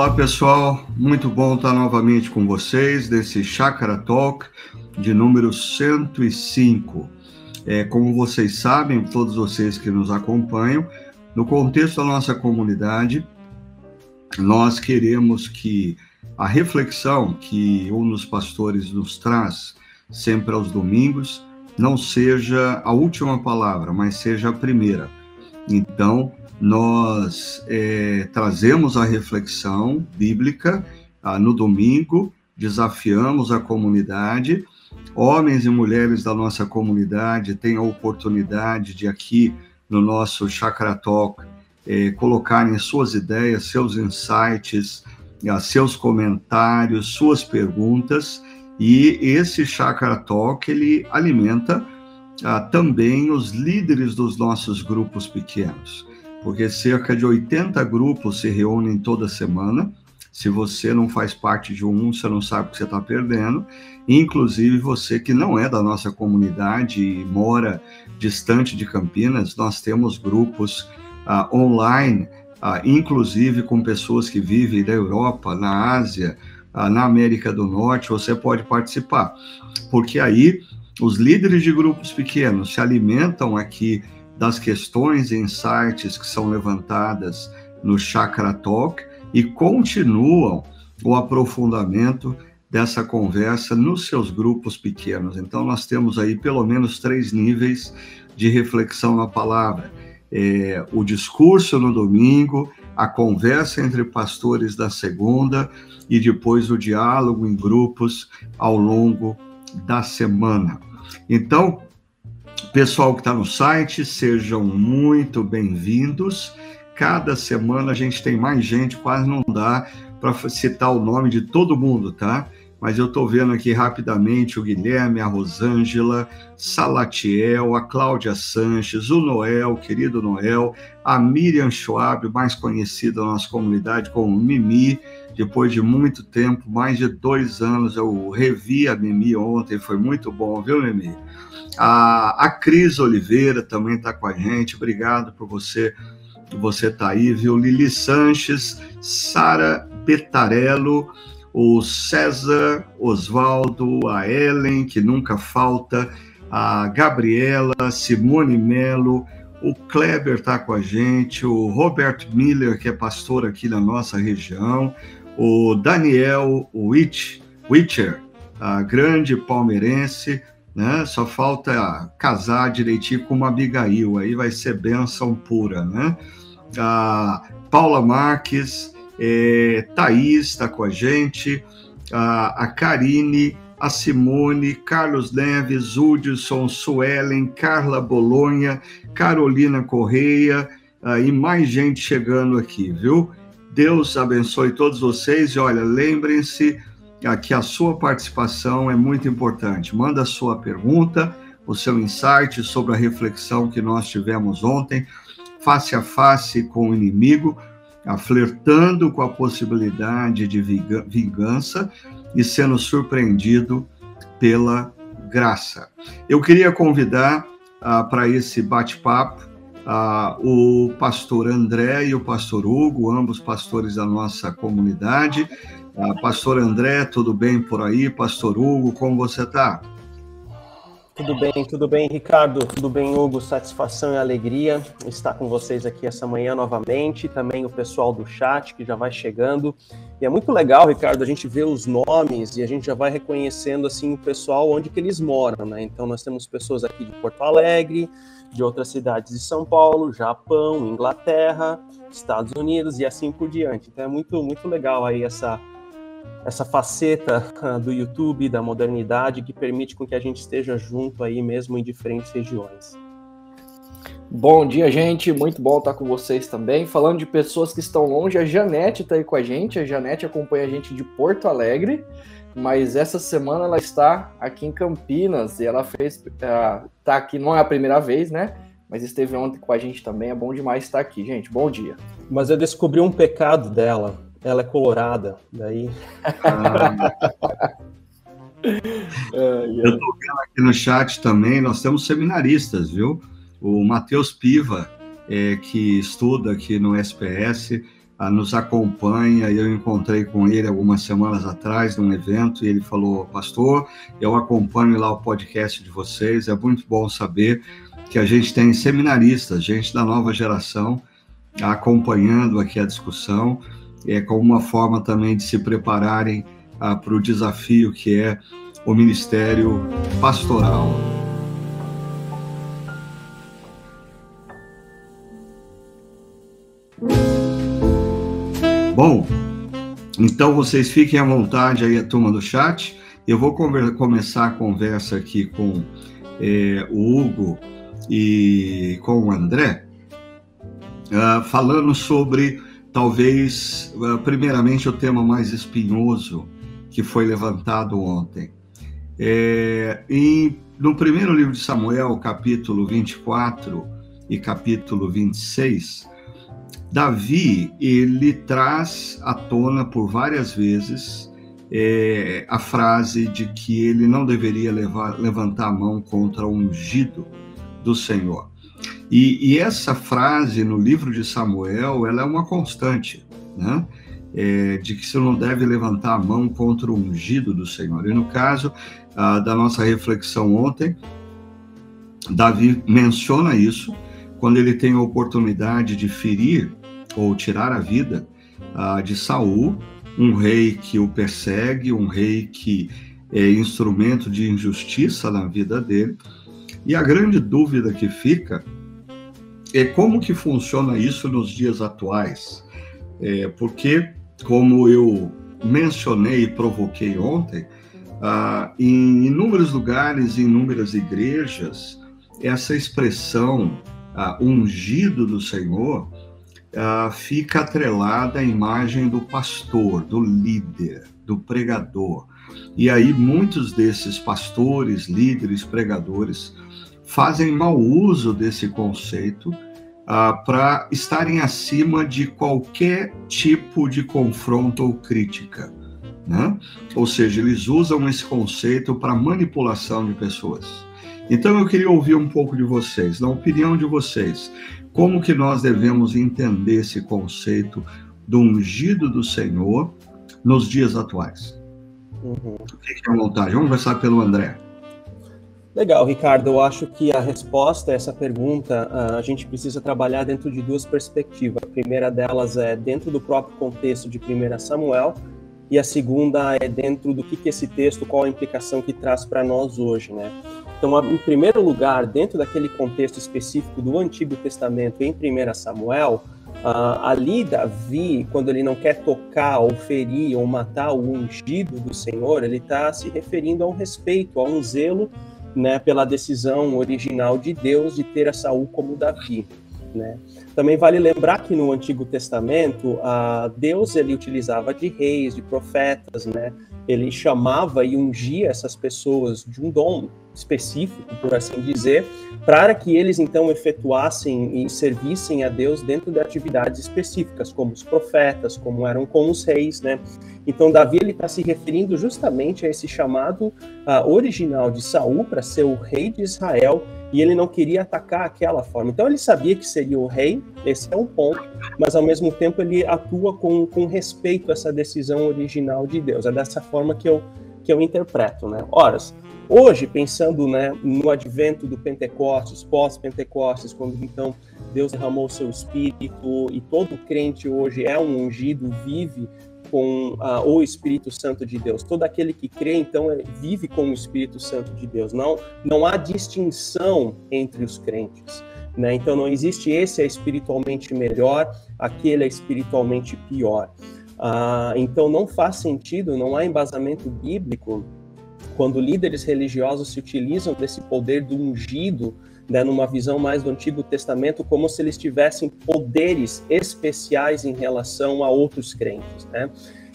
Olá pessoal, muito bom estar novamente com vocês nesse Chakra Talk de número 105. É, como vocês sabem, todos vocês que nos acompanham, no contexto da nossa comunidade, nós queremos que a reflexão que um dos pastores nos traz sempre aos domingos não seja a última palavra, mas seja a primeira. Então, nós é, trazemos a reflexão bíblica ah, no domingo, desafiamos a comunidade. Homens e mulheres da nossa comunidade têm a oportunidade de aqui no nosso Chakra Talk é, colocarem suas ideias, seus insights, ah, seus comentários, suas perguntas. E esse Chakra Talk ele alimenta ah, também os líderes dos nossos grupos pequenos porque cerca de 80 grupos se reúnem toda semana. Se você não faz parte de um, você não sabe o que você está perdendo. Inclusive você que não é da nossa comunidade e mora distante de Campinas, nós temos grupos uh, online, uh, inclusive com pessoas que vivem da Europa, na Ásia, uh, na América do Norte. Você pode participar, porque aí os líderes de grupos pequenos se alimentam aqui das questões e insights que são levantadas no Chakra Talk e continuam o aprofundamento dessa conversa nos seus grupos pequenos. Então, nós temos aí pelo menos três níveis de reflexão na palavra: é, o discurso no domingo, a conversa entre pastores da segunda e depois o diálogo em grupos ao longo da semana. Então, Pessoal que está no site, sejam muito bem-vindos. Cada semana a gente tem mais gente, quase não dá para citar o nome de todo mundo, tá? Mas eu estou vendo aqui rapidamente o Guilherme, a Rosângela, Salatiel, a Cláudia Sanches, o Noel, querido Noel, a Miriam Schwab, mais conhecida na nossa comunidade como Mimi, depois de muito tempo, mais de dois anos, eu revi a Mimi ontem, foi muito bom, viu, Mimi? A, a Cris Oliveira também está com a gente. Obrigado por você você tá aí, viu? Lili Sanches, Sara Betarello, o César Osvaldo, a Ellen, que nunca falta, a Gabriela, Simone Melo, o Kleber está com a gente, o Robert Miller, que é pastor aqui na nossa região, o Daniel Witch, Witcher, a grande palmeirense, né? Só falta casar direitinho com uma Abigail, aí vai ser benção pura, né? A Paula Marques, é, Thaís está com a gente, a, a Karine, a Simone, Carlos Neves, Hudson, Suelen, Carla Bolonha, Carolina Correia uh, e mais gente chegando aqui, viu? Deus abençoe todos vocês e olha, lembrem-se que a sua participação é muito importante. Manda a sua pergunta, o seu insight sobre a reflexão que nós tivemos ontem, face a face com o inimigo, flertando com a possibilidade de vingança e sendo surpreendido pela graça. Eu queria convidar ah, para esse bate-papo ah, o pastor André e o pastor Hugo, ambos pastores da nossa comunidade. Ah, pastor André, tudo bem por aí? Pastor Hugo, como você está? Tudo bem, tudo bem, Ricardo. Tudo bem, Hugo. Satisfação e alegria estar com vocês aqui essa manhã novamente. Também o pessoal do chat que já vai chegando. E é muito legal, Ricardo, a gente vê os nomes e a gente já vai reconhecendo assim o pessoal onde que eles moram, né? Então nós temos pessoas aqui de Porto Alegre, de outras cidades de São Paulo, Japão, Inglaterra, Estados Unidos e assim por diante. Então é muito muito legal aí essa essa faceta do YouTube, da modernidade, que permite com que a gente esteja junto aí mesmo em diferentes regiões. Bom dia, gente. Muito bom estar com vocês também. Falando de pessoas que estão longe, a Janete está aí com a gente. A Janete acompanha a gente de Porto Alegre, mas essa semana ela está aqui em Campinas e ela fez. Está uh, aqui, não é a primeira vez, né? Mas esteve ontem com a gente também. É bom demais estar aqui, gente. Bom dia. Mas eu descobri um pecado dela ela é colorada, daí. Ah. Eu estou vendo aqui no chat também, nós temos seminaristas, viu? O Matheus Piva, é, que estuda aqui no SPS, ah, nos acompanha. Eu encontrei com ele algumas semanas atrás num evento e ele falou: Pastor, eu acompanho lá o podcast de vocês. É muito bom saber que a gente tem seminaristas, gente da nova geração, acompanhando aqui a discussão, é, como uma forma também de se prepararem ah, para o desafio que é o ministério pastoral. Bom, então vocês fiquem à vontade aí, a turma do chat. Eu vou começar a conversa aqui com é, o Hugo e com o André, uh, falando sobre, talvez, uh, primeiramente, o tema mais espinhoso que foi levantado ontem. É, em, no primeiro livro de Samuel, capítulo 24 e capítulo 26, Davi, ele traz à tona por várias vezes é, a frase de que ele não deveria levar, levantar a mão contra o ungido do Senhor. E, e, essa frase no livro de Samuel, ela é uma constante, né? É, de que você não deve levantar a mão contra o ungido do Senhor. E no caso ah, da nossa reflexão ontem, Davi menciona isso quando ele tem a oportunidade de ferir ou tirar a vida uh, de Saul, um rei que o persegue, um rei que é instrumento de injustiça na vida dele. E a grande dúvida que fica é como que funciona isso nos dias atuais. É, porque, como eu mencionei e provoquei ontem, ah, em inúmeros lugares, em inúmeras igrejas, essa expressão ah, ungido do Senhor uh, fica atrelada à imagem do pastor, do líder, do pregador. E aí muitos desses pastores, líderes, pregadores fazem mau uso desse conceito uh, para estarem acima de qualquer tipo de confronto ou crítica. Né? Ou seja, eles usam esse conceito para manipulação de pessoas. Então eu queria ouvir um pouco de vocês, na opinião de vocês, como que nós devemos entender esse conceito do ungido do Senhor nos dias atuais? Uhum. Fique à vontade. Vamos começar pelo André. Legal, Ricardo. Eu acho que a resposta a essa pergunta a gente precisa trabalhar dentro de duas perspectivas. A primeira delas é dentro do próprio contexto de 1 Samuel, e a segunda é dentro do que, que esse texto, qual a implicação que traz para nós hoje, né? Então, em primeiro lugar, dentro daquele contexto específico do Antigo Testamento em 1 Samuel, uh, ali Davi, quando ele não quer tocar ou ferir ou matar o ungido do Senhor, ele está se referindo a um respeito, a um zelo né, pela decisão original de Deus de ter a Saul como Davi. Né? Também vale lembrar que no Antigo Testamento, Deus ele utilizava de reis, de profetas, né? ele chamava e ungia essas pessoas de um dom específico, por assim dizer, para que eles então efetuassem e servissem a Deus dentro de atividades específicas, como os profetas, como eram com os reis, né? Então Davi ele está se referindo justamente a esse chamado uh, original de Saul para ser o rei de Israel e ele não queria atacar aquela forma. Então ele sabia que seria o rei, esse é um ponto, mas ao mesmo tempo ele atua com, com respeito a essa decisão original de Deus. É dessa forma que eu que eu interpreto, né? Horas. Hoje, pensando né, no advento do Pentecostes, pós-Pentecostes, quando então Deus derramou o seu Espírito e todo crente hoje é um ungido, vive com uh, o Espírito Santo de Deus. Todo aquele que crê, então, é, vive com o Espírito Santo de Deus. Não, não há distinção entre os crentes. Né? Então, não existe esse é espiritualmente melhor, aquele é espiritualmente pior. Uh, então, não faz sentido, não há embasamento bíblico quando líderes religiosos se utilizam desse poder do ungido, né, numa visão mais do Antigo Testamento, como se eles tivessem poderes especiais em relação a outros crentes. Né?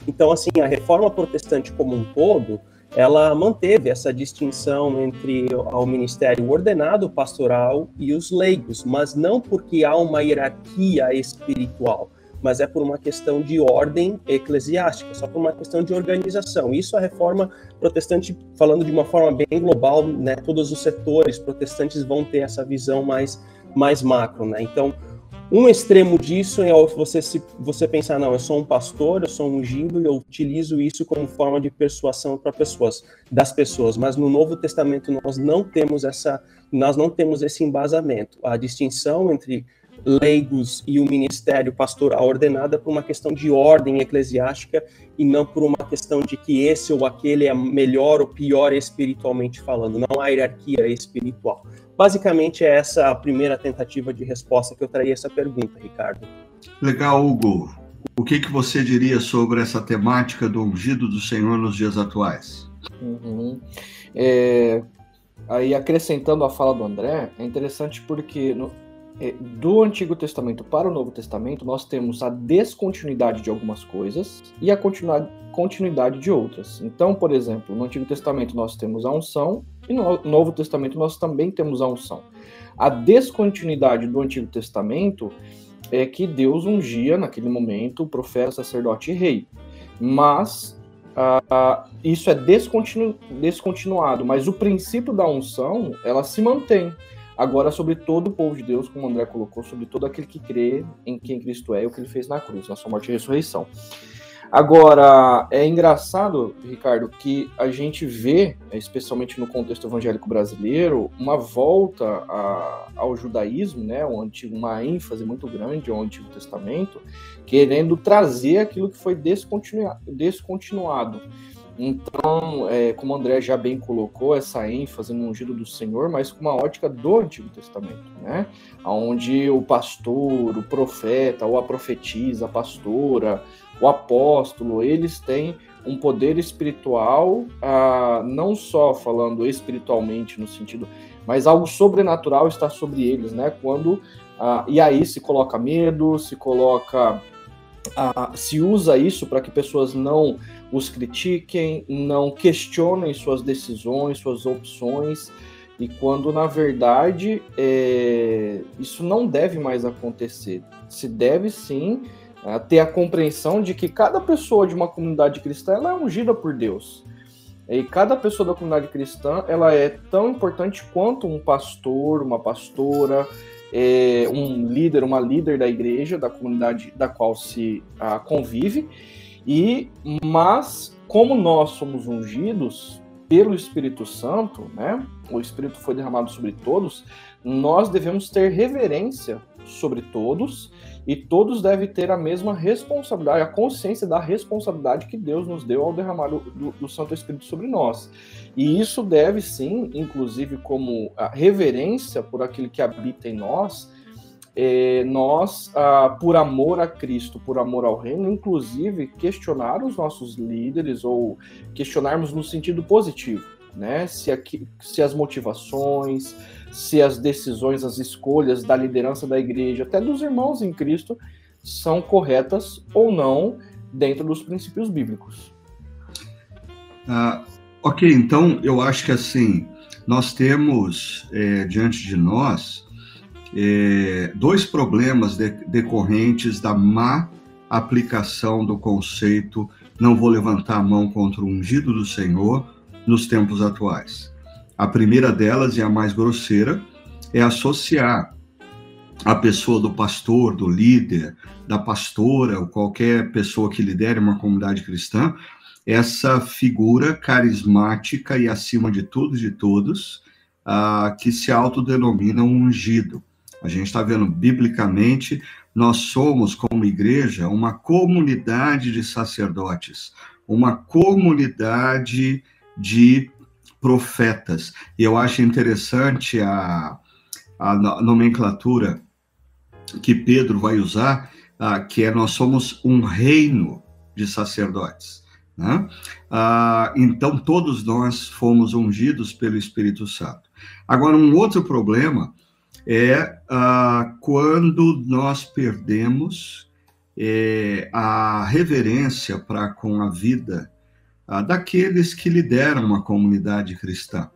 Então, assim, a reforma protestante como um todo, ela manteve essa distinção entre o ministério ordenado pastoral e os leigos, mas não porque há uma hierarquia espiritual, mas é por uma questão de ordem eclesiástica, só por uma questão de organização. Isso a reforma protestante, falando de uma forma bem global, né, todos os setores protestantes vão ter essa visão mais, mais macro. Né? Então, Um extremo disso é você se você pensar, não, eu sou um pastor, eu sou ungido e eu utilizo isso como forma de persuasão para pessoas, das pessoas, mas no Novo Testamento nós não temos essa nós não temos esse embasamento. A distinção entre leigos e o ministério pastoral ordenada por uma questão de ordem eclesiástica e não por uma questão de que esse ou aquele é melhor ou pior espiritualmente falando, não há hierarquia espiritual. Basicamente, é essa a primeira tentativa de resposta que eu traria essa pergunta, Ricardo. Legal, Hugo. O que, que você diria sobre essa temática do ungido do Senhor nos dias atuais? Uhum. É, aí, acrescentando a fala do André, é interessante porque no, do Antigo Testamento para o Novo Testamento, nós temos a descontinuidade de algumas coisas e a continuidade de outras. Então, por exemplo, no Antigo Testamento nós temos a unção e no Novo Testamento nós também temos a unção. A descontinuidade do Antigo Testamento é que Deus ungia, naquele momento, profeta, sacerdote e rei. Mas isso é descontinu descontinuado, mas o princípio da unção, ela se mantém. Agora, sobre todo o povo de Deus, como o André colocou, sobre todo aquele que crê em quem Cristo é e o que ele fez na cruz, na sua morte e ressurreição. Agora, é engraçado, Ricardo, que a gente vê, especialmente no contexto evangélico brasileiro, uma volta a, ao judaísmo, né, um antigo, uma ênfase muito grande ao Antigo Testamento, querendo trazer aquilo que foi descontinuado. descontinuado. Então, é, como o André já bem colocou, essa ênfase no ungido do Senhor, mas com uma ótica do Antigo Testamento, né? Onde o pastor, o profeta, ou a profetisa, a pastora, o apóstolo, eles têm um poder espiritual, ah, não só falando espiritualmente no sentido, mas algo sobrenatural está sobre eles, né? Quando ah, e aí se coloca medo, se coloca, ah, se usa isso para que pessoas não os critiquem, não questionem suas decisões, suas opções, e quando na verdade é, isso não deve mais acontecer. Se deve sim é, ter a compreensão de que cada pessoa de uma comunidade cristã ela é ungida por Deus. E cada pessoa da comunidade cristã ela é tão importante quanto um pastor, uma pastora, é, um líder, uma líder da igreja, da comunidade da qual se ah, convive. E mas como nós somos ungidos pelo Espírito Santo, né? O Espírito foi derramado sobre todos, nós devemos ter reverência sobre todos e todos devem ter a mesma responsabilidade, a consciência da responsabilidade que Deus nos deu ao derramar do, do, Santo Espírito sobre nós. E isso deve sim, inclusive como reverência por aquele que habita em nós, é, nós, ah, por amor a Cristo, por amor ao Reino, inclusive questionar os nossos líderes ou questionarmos no sentido positivo, né? Se, aqui, se as motivações, se as decisões, as escolhas da liderança da igreja, até dos irmãos em Cristo, são corretas ou não dentro dos princípios bíblicos. Ah, ok, então eu acho que assim nós temos é, diante de nós é, dois problemas de, decorrentes da má aplicação do conceito não vou levantar a mão contra o ungido do Senhor nos tempos atuais. A primeira delas, e a mais grosseira, é associar a pessoa do pastor, do líder, da pastora, ou qualquer pessoa que lidere uma comunidade cristã, essa figura carismática e, acima de tudo de todos, uh, que se autodenomina um ungido. A gente está vendo biblicamente, nós somos, como igreja, uma comunidade de sacerdotes, uma comunidade de profetas. E eu acho interessante a, a nomenclatura que Pedro vai usar, uh, que é nós somos um reino de sacerdotes. Né? Uh, então, todos nós fomos ungidos pelo Espírito Santo. Agora, um outro problema é ah, quando nós perdemos é, a reverência para com a vida ah, daqueles que lideram uma comunidade cristã.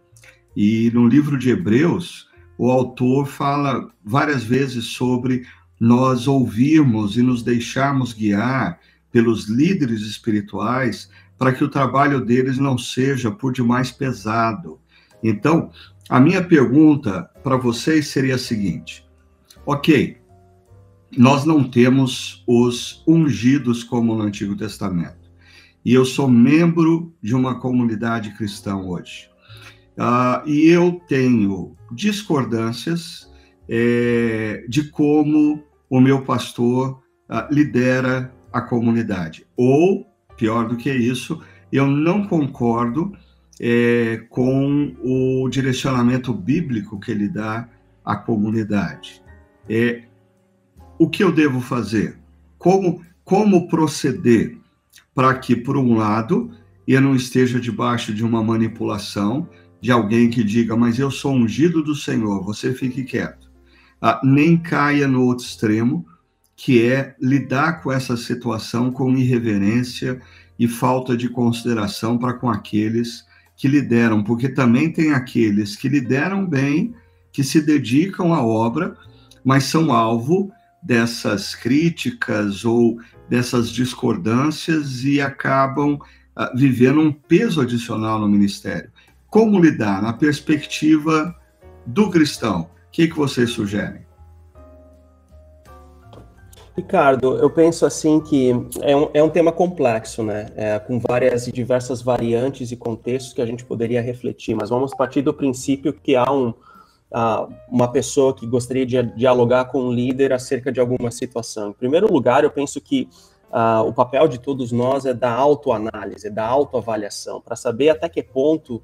E no livro de Hebreus, o autor fala várias vezes sobre nós ouvirmos e nos deixarmos guiar pelos líderes espirituais para que o trabalho deles não seja por demais pesado. Então, a minha pergunta para vocês seria a seguinte: ok, nós não temos os ungidos como no Antigo Testamento. E eu sou membro de uma comunidade cristã hoje. Uh, e eu tenho discordâncias é, de como o meu pastor uh, lidera a comunidade. Ou, pior do que isso, eu não concordo é, com o direcionamento bíblico que ele dá à comunidade. É, o que eu devo fazer? Como, como proceder para que, por um lado, eu não esteja debaixo de uma manipulação de alguém que diga, mas eu sou ungido do Senhor, você fique quieto. Ah, nem caia no outro extremo, que é lidar com essa situação com irreverência e falta de consideração para com aqueles que lideram, porque também tem aqueles que lideram bem, que se dedicam à obra, mas são alvo dessas críticas ou dessas discordâncias e acabam uh, vivendo um peso adicional no ministério. Como lidar na perspectiva do cristão? O que, que vocês sugerem? Ricardo, eu penso assim que é um, é um tema complexo, né? É, com várias e diversas variantes e contextos que a gente poderia refletir, mas vamos partir do princípio que há um, uh, uma pessoa que gostaria de dialogar com um líder acerca de alguma situação. Em primeiro lugar, eu penso que uh, o papel de todos nós é da autoanálise, é da autoavaliação, para saber até que ponto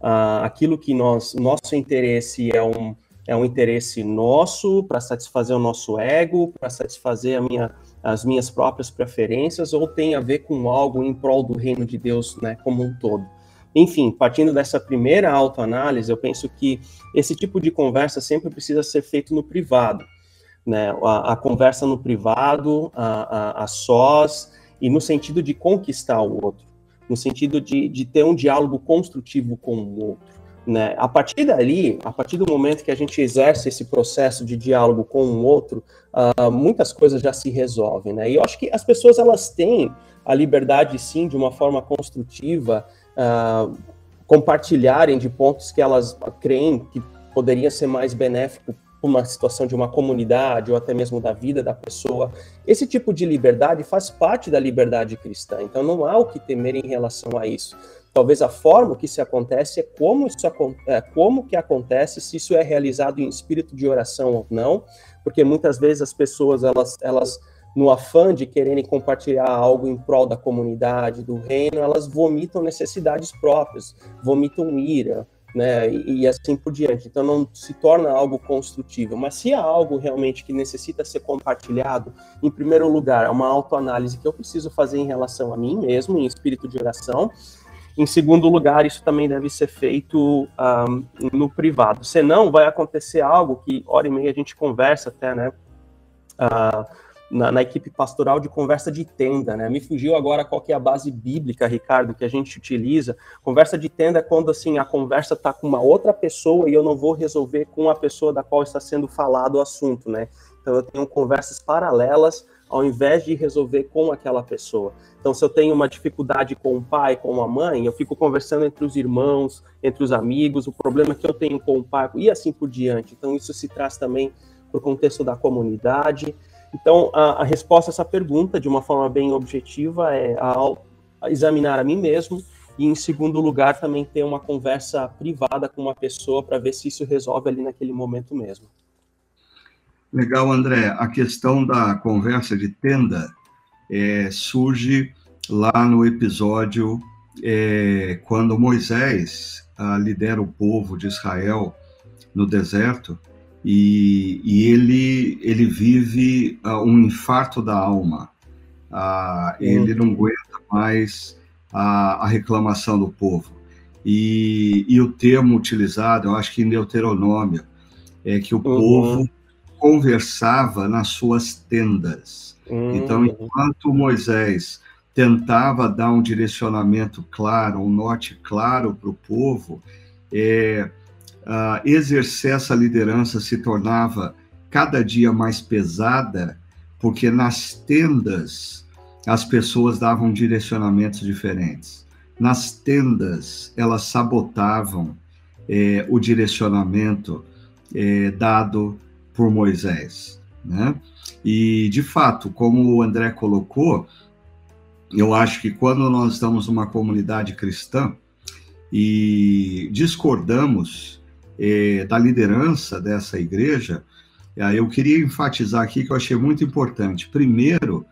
uh, aquilo que nós, nosso interesse é um é um interesse nosso para satisfazer o nosso ego, para satisfazer minha, as minhas próprias preferências, ou tem a ver com algo em prol do reino de Deus né, como um todo. Enfim, partindo dessa primeira autoanálise, eu penso que esse tipo de conversa sempre precisa ser feito no privado. Né? A, a conversa no privado, a, a, a, sós, e no sentido de conquistar o outro, no sentido de, de ter um diálogo construtivo com o outro. Né? A partir dali, a partir do momento que a gente exerce esse processo de diálogo com o outro, uh, muitas coisas já se resolvem. Né? E eu acho que as pessoas elas têm a liberdade, sim, de uma forma construtiva, uh, compartilharem de pontos que elas creem que poderia ser mais benéfico para uma situação de uma comunidade ou até mesmo da vida da pessoa. Esse tipo de liberdade faz parte da liberdade cristã, então não há o que temer em relação a isso. Talvez a forma que isso acontece é como isso é, como que acontece, se isso é realizado em espírito de oração ou não, porque muitas vezes as pessoas elas elas no afã de quererem compartilhar algo em prol da comunidade, do reino, elas vomitam necessidades próprias, vomitam ira, né, e, e, assim por diante. Então não se torna algo construtivo. Mas se há algo realmente que necessita ser compartilhado, em primeiro lugar, é uma autoanálise que eu preciso fazer em relação a mim mesmo, em espírito de oração, em segundo lugar, isso também deve ser feito um, no privado. Senão, vai acontecer algo que, hora e meia, a gente conversa até, né? Uh, na, na, equipe pastoral de conversa de tenda, né? Me fugiu agora qual que é a base bíblica, Ricardo, que a gente utiliza. Conversa de tenda é quando, assim, a conversa está com uma outra pessoa e eu não vou resolver com a pessoa da qual está sendo falado o assunto, né? Então, eu tenho conversas paralelas ao invés de resolver com aquela pessoa. Então, se eu tenho uma dificuldade com o pai, com a mãe, eu fico conversando entre os irmãos, entre os amigos, o problema que eu tenho com o pai e assim por diante. Então, isso se traz também para o contexto da comunidade. Então, a, a, resposta a essa pergunta, de uma forma bem objetiva, é a, examinar a mim mesmo e, em segundo lugar, também ter uma conversa privada com uma pessoa para ver se isso resolve ali naquele momento mesmo. Legal, André. A questão da conversa de tenda é, surge lá no episódio é, quando Moisés ah, lidera o povo de Israel no deserto e, e ele, ele vive ah, um infarto da alma. Ah, ele não aguenta mais a, a reclamação do povo. E, e, o termo utilizado, eu acho que em Deuteronômio, é que o uhum. povo conversava nas suas tendas. Hum. Então, enquanto Moisés tentava dar um direcionamento claro, um norte claro para o povo, é, uh, exercer essa liderança se tornava cada dia mais pesada, porque nas tendas as pessoas davam direcionamentos diferentes. Nas tendas, elas sabotavam é, o direcionamento é, dado por Moisés. né? E, de fato, como o André colocou, eu acho que quando nós estamos numa comunidade cristã e discordamos eh, da liderança dessa igreja, eh, eu queria enfatizar aqui que eu achei muito importante. Primeiro,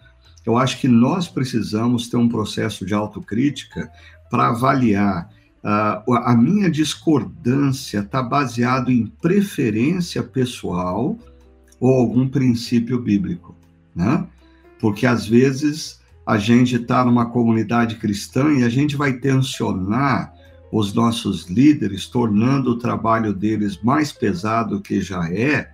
eu acho que nós precisamos ter um processo de autocrítica para avaliar uh, a minha discordância está baseado em preferência pessoal ou algum princípio bíblico, né? Porque às vezes a gente está numa comunidade cristã e a gente vai tensionar os nossos líderes, tornando o trabalho deles mais pesado que já é,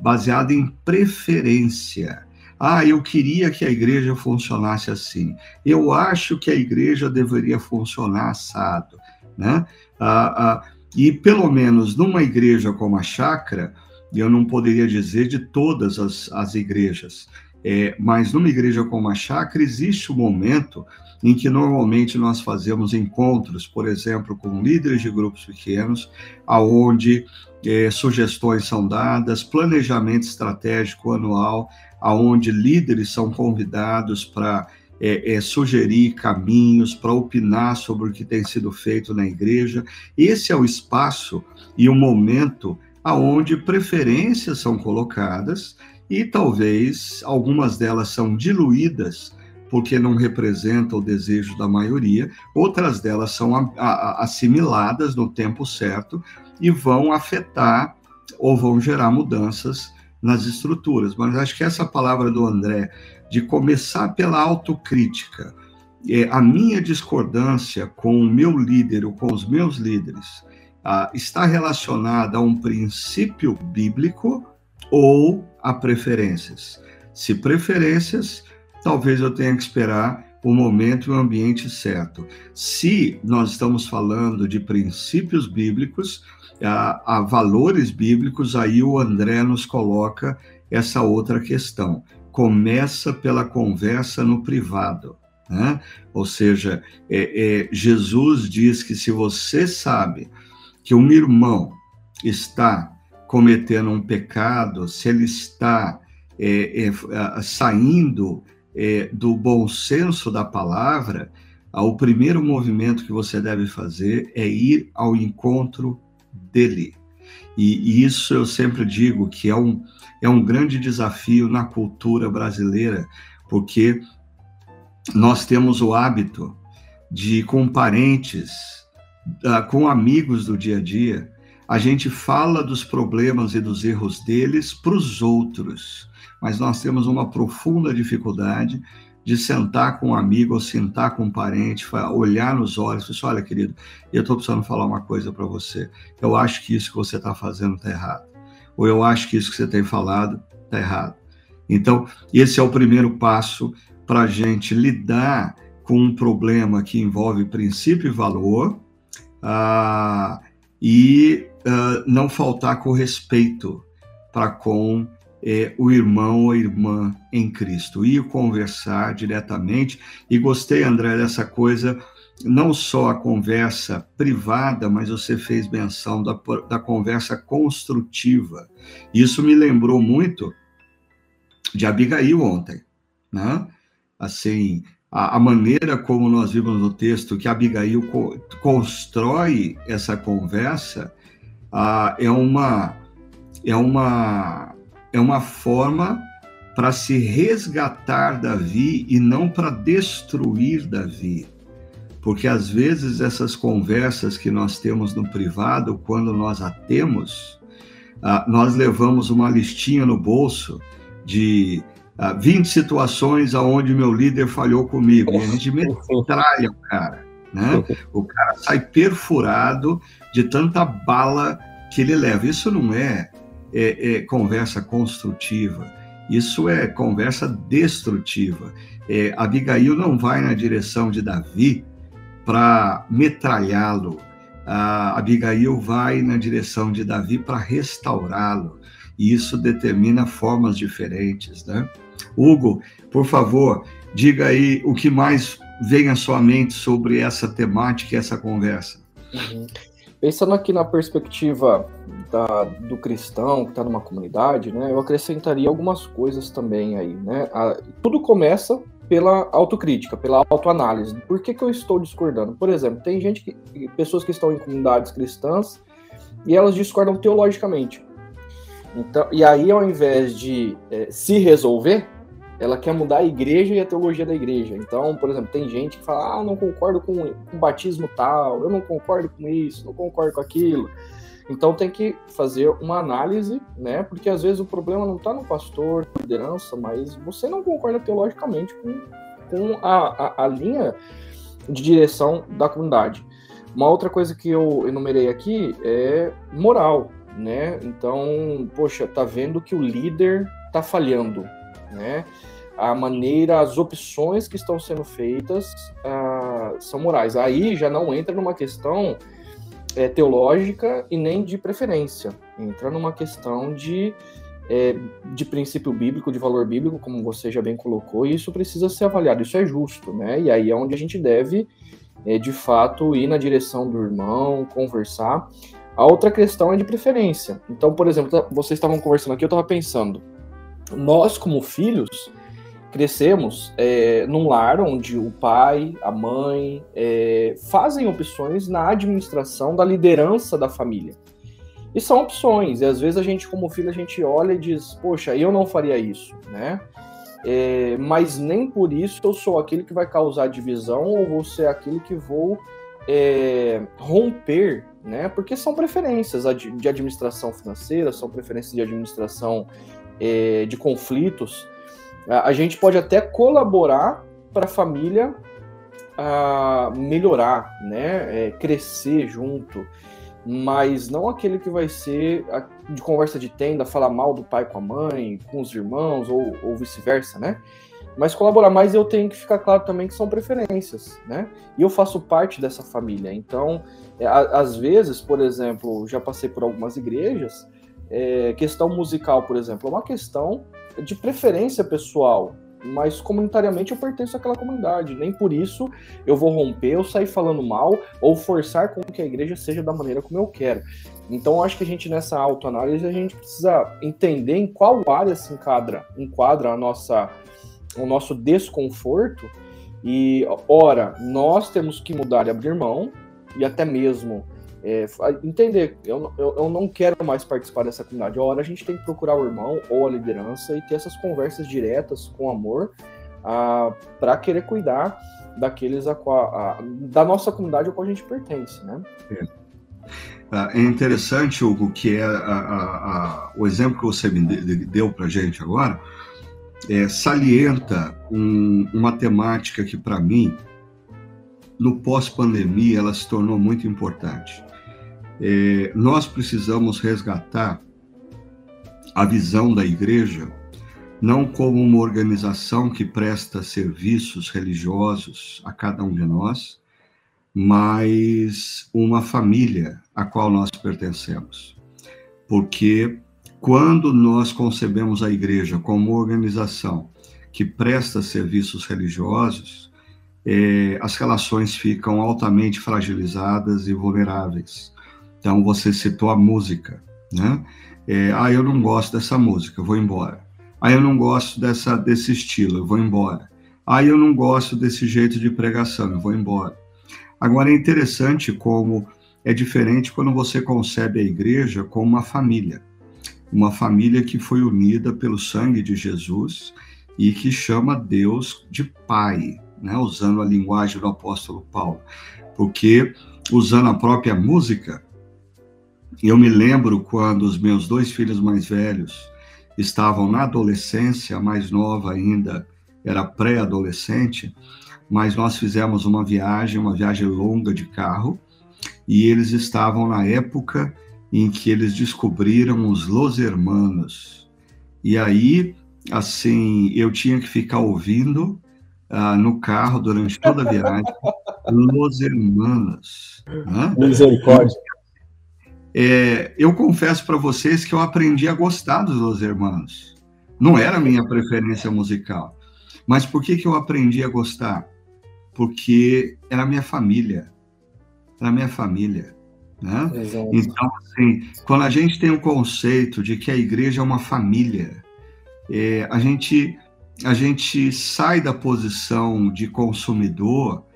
baseado em preferência. Ah, eu queria que a igreja funcionasse assim. Eu acho que a igreja deveria funcionar assado, né? Ah, ah, e pelo menos numa igreja como a Chácara, eu não poderia dizer de todas as, as igrejas, é, mas numa igreja como a Chácara existe um momento em que normalmente nós fazemos encontros, por exemplo, com líderes de grupos pequenos, aonde é, sugestões são dadas, planejamento estratégico anual, aonde líderes são convidados para é, é, sugerir caminhos, para opinar sobre o que tem sido feito na igreja. Esse é o espaço e o momento aonde preferências são colocadas e talvez algumas delas são diluídas porque não representam o desejo da maioria, outras delas são assimiladas no tempo certo e vão afetar ou vão gerar mudanças nas estruturas. Mas acho que essa palavra do André, de começar pela autocrítica, é, a minha discordância com o meu líder ou com os meus líderes ah, está relacionada a um princípio bíblico ou a preferências. Se preferências, talvez eu tenha que esperar o momento e o ambiente certo. Se nós estamos falando de princípios bíblicos, a, a valores bíblicos, aí o André nos coloca essa outra questão. Começa pela conversa no privado. Né? Ou seja, é, é, Jesus diz que se você sabe que um irmão está cometendo um pecado, se ele está é, é, saindo é, do bom senso da palavra, o primeiro movimento que você deve fazer é ir ao encontro dele. E, e, isso eu sempre digo que é um, é um grande desafio na cultura brasileira, porque nós temos o hábito de, com parentes, uh, com amigos do dia a dia, a gente fala dos problemas e dos erros deles para os outros, mas nós temos uma profunda dificuldade de sentar com um amigo ou sentar com um parente, olhar nos olhos e falar, olha, querido, eu estou precisando falar uma coisa para você. Eu acho que isso que você está fazendo está errado. Ou eu acho que isso que você tem falado está errado. Então, esse é o primeiro passo para a gente lidar com um problema que envolve princípio e valor ah, e ah, não faltar com respeito para com é, o irmão ou irmã em Cristo, ir conversar diretamente. E gostei, André, dessa coisa, não só a conversa privada, mas você fez menção da, da conversa construtiva. Isso me lembrou muito de Abigail ontem, né? Assim, a, a maneira como nós vimos no texto que Abigail co constrói essa conversa ah, é uma é uma é uma forma para se resgatar Davi e não para destruir Davi. Porque às vezes essas conversas que nós temos no privado, quando nós a temos, ah, nós levamos uma listinha no bolso de 20 ah, situações aonde meu líder falhou comigo. E a gente metralha o cara. Né? O cara sai perfurado de tanta bala que ele leva. Isso não é é, é conversa construtiva, isso é conversa destrutiva. É, Abigail não vai na direção de Davi para metralhá-lo. Abigail vai na direção de Davi para restaurá-lo. E isso determina formas diferentes, né? Hugo, por favor, diga aí o que mais vem à sua mente sobre essa temática, essa conversa. Uhum. Pensando aqui na perspectiva da, do cristão que está numa comunidade, né, eu acrescentaria algumas coisas também aí, né? A, tudo começa pela autocrítica, pela autoanálise. Por que, que eu estou discordando? Por exemplo, tem gente que, pessoas que estão em comunidades cristãs e elas discordam teologicamente. Então, e aí, ao invés de é, se resolver, ela quer mudar a igreja e a teologia da igreja. Então, por exemplo, tem gente que fala, ah, não concordo com, com batismo tal, eu não concordo com isso, não concordo com aquilo. Então tem que fazer uma análise, né? Porque às vezes o problema não está no pastor, na liderança, mas você não concorda teologicamente com, com a, a, a linha de direção da comunidade. Uma outra coisa que eu enumerei aqui é moral, né? Então, poxa, tá vendo que o líder tá falhando, né? A maneira, as opções que estão sendo feitas uh, são morais. Aí já não entra numa questão é, teológica e nem de preferência, entra numa questão de, é, de princípio bíblico, de valor bíblico, como você já bem colocou, e isso precisa ser avaliado, isso é justo, né? E aí é onde a gente deve, é, de fato, ir na direção do irmão, conversar. A outra questão é de preferência. Então, por exemplo, tá, vocês estavam conversando aqui, eu estava pensando, nós como filhos crescemos é, num lar onde o pai, a mãe é, fazem opções na administração da liderança da família. E são opções, e às vezes a gente, como filho, a gente olha e diz, poxa, eu não faria isso, né? É, mas nem por isso eu sou aquele que vai causar divisão ou vou ser aquele que vou é, romper, né? Porque são preferências de administração financeira, são preferências de administração é, de conflitos, a gente pode até colaborar para a família a melhorar, né? É, crescer junto, mas não aquele que vai ser de conversa de tenda, falar mal do pai com a mãe, com os irmãos ou, ou vice-versa, né? Mas colaborar mais eu tenho que ficar claro também que são preferências, né? E eu faço parte dessa família. Então, é, às vezes, por exemplo, já passei por algumas igrejas, é, questão musical, por exemplo, é uma questão de preferência pessoal, mas comunitariamente eu pertenço àquela comunidade. Nem por isso eu vou romper ou sair falando mal ou forçar com que a igreja seja da maneira como eu quero. Então acho que a gente nessa autoanálise a gente precisa entender em qual área se enquadra, enquadra a nossa, o nosso desconforto e ora nós temos que mudar e abrir mão e até mesmo é, entender, eu, eu, eu, não quero mais participar dessa comunidade. A hora a gente tem que procurar o irmão ou a liderança e ter essas conversas diretas com amor ah, para querer cuidar daqueles a, a, da nossa comunidade a qual a gente pertence, né? É. Ah, é interessante, Hugo, que é a, o exemplo que você deu para gente agora, é, salienta um, uma temática que, para mim, no pós-pandemia, ela se tornou muito importante é, nós precisamos resgatar a visão da igreja não como uma organização que presta serviços religiosos a cada um de nós, mas uma família a qual nós pertencemos. Porque quando nós concebemos a igreja como organização que presta serviços religiosos, é, as relações ficam altamente fragilizadas e vulneráveis. Então, você citou a música, né? É, ah, eu não gosto dessa música, vou embora. Ah, eu não gosto dessa, desse estilo, vou embora. Ah, eu não gosto desse jeito de pregação, vou embora. Agora, é interessante como é diferente quando você concebe a igreja como uma família. Uma família que foi unida pelo sangue de Jesus e que chama Deus de Pai, né? usando a linguagem do apóstolo Paulo. Porque, usando a própria música, eu me lembro quando os meus dois filhos mais velhos estavam na adolescência, a mais nova ainda era pré-adolescente, mas nós fizemos uma viagem, uma viagem longa de carro, e eles estavam na época em que eles descobriram os Los Hermanos. E aí, assim, eu tinha que ficar ouvindo uh, no carro durante toda a viagem Los Hermanos. Misericórdia. É, eu confesso para vocês que eu aprendi a gostar dos Los Hermanos. Não era a minha preferência musical. Mas por que, que eu aprendi a gostar? Porque era minha família. Era minha família. Né? Então, assim, quando a gente tem o conceito de que a igreja é uma família, é, a, gente, a gente sai da posição de consumidor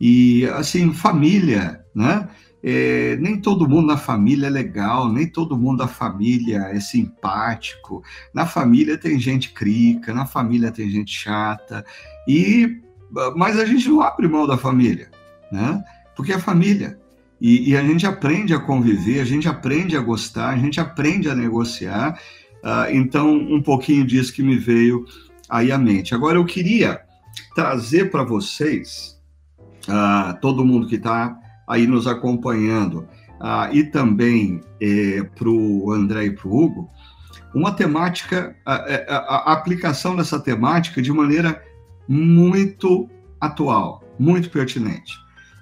e, assim, família, né? É, nem todo mundo na família é legal, nem todo mundo da família é simpático. Na família tem gente crica, na família tem gente chata, e mas a gente não abre mão da família, né? Porque é família. E, e a gente aprende a conviver, a gente aprende a gostar, a gente aprende a negociar. Uh, então, um pouquinho disso que me veio aí à mente. Agora, eu queria trazer para vocês, uh, todo mundo que está aí nos acompanhando, uh, e também eh, para o André e para o Hugo, uma temática, a, a, a, aplicação dessa temática de maneira muito atual, muito pertinente.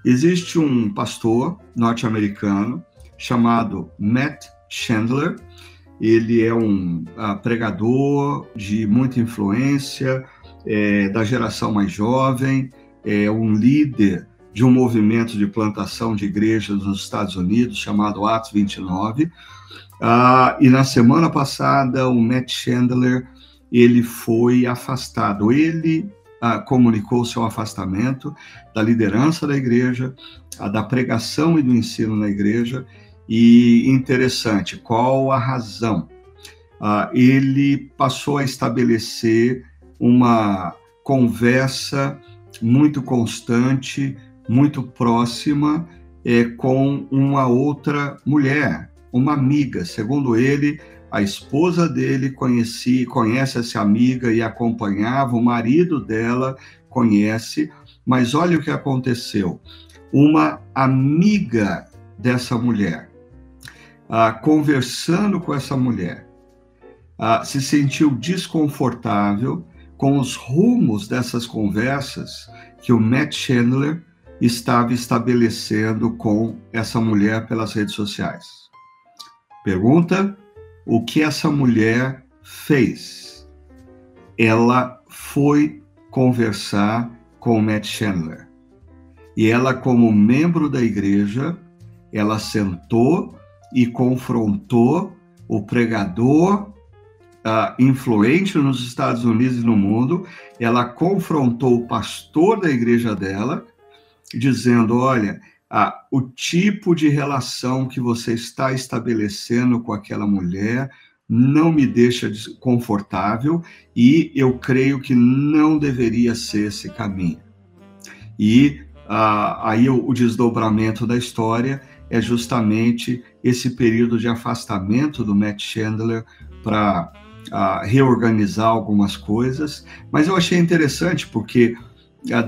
Existe um pastor norte-americano chamado Matt Chandler. Ele é um uh, pregador de muita influência, é, da geração mais jovem, é um líder de um movimento de plantação de igrejas nos Estados Unidos chamado Atos 29. Uh, e na semana passada, o Matt Chandler ele foi afastado. Ele uh, comunicou seu afastamento da liderança da igreja, uh, da pregação e do ensino na igreja. E interessante, qual a razão? Uh, ele passou a estabelecer uma conversa muito constante, muito próxima é, com uma outra mulher, uma amiga. Segundo ele, a esposa dele conhecia, conhece essa amiga e acompanhava, o marido dela conhece, mas olha o que aconteceu. Uma amiga dessa mulher, ah, conversando com essa mulher, ah, se sentiu desconfortável com os rumos dessas conversas que o Matt Chandler estava estabelecendo com essa mulher pelas redes sociais. Pergunta: o que essa mulher fez? Ela foi conversar com Matt Chandler. E ela, como membro da igreja, ela sentou e confrontou o pregador uh, influente nos Estados Unidos e no mundo. Ela confrontou o pastor da igreja dela, dizendo: Olha, ah, o tipo de relação que você está estabelecendo com aquela mulher não me deixa confortável e eu creio que não deveria ser esse caminho. E ah, aí o, o desdobramento da história é justamente esse período de afastamento do Matt Chandler para ah, reorganizar algumas coisas, mas eu achei interessante porque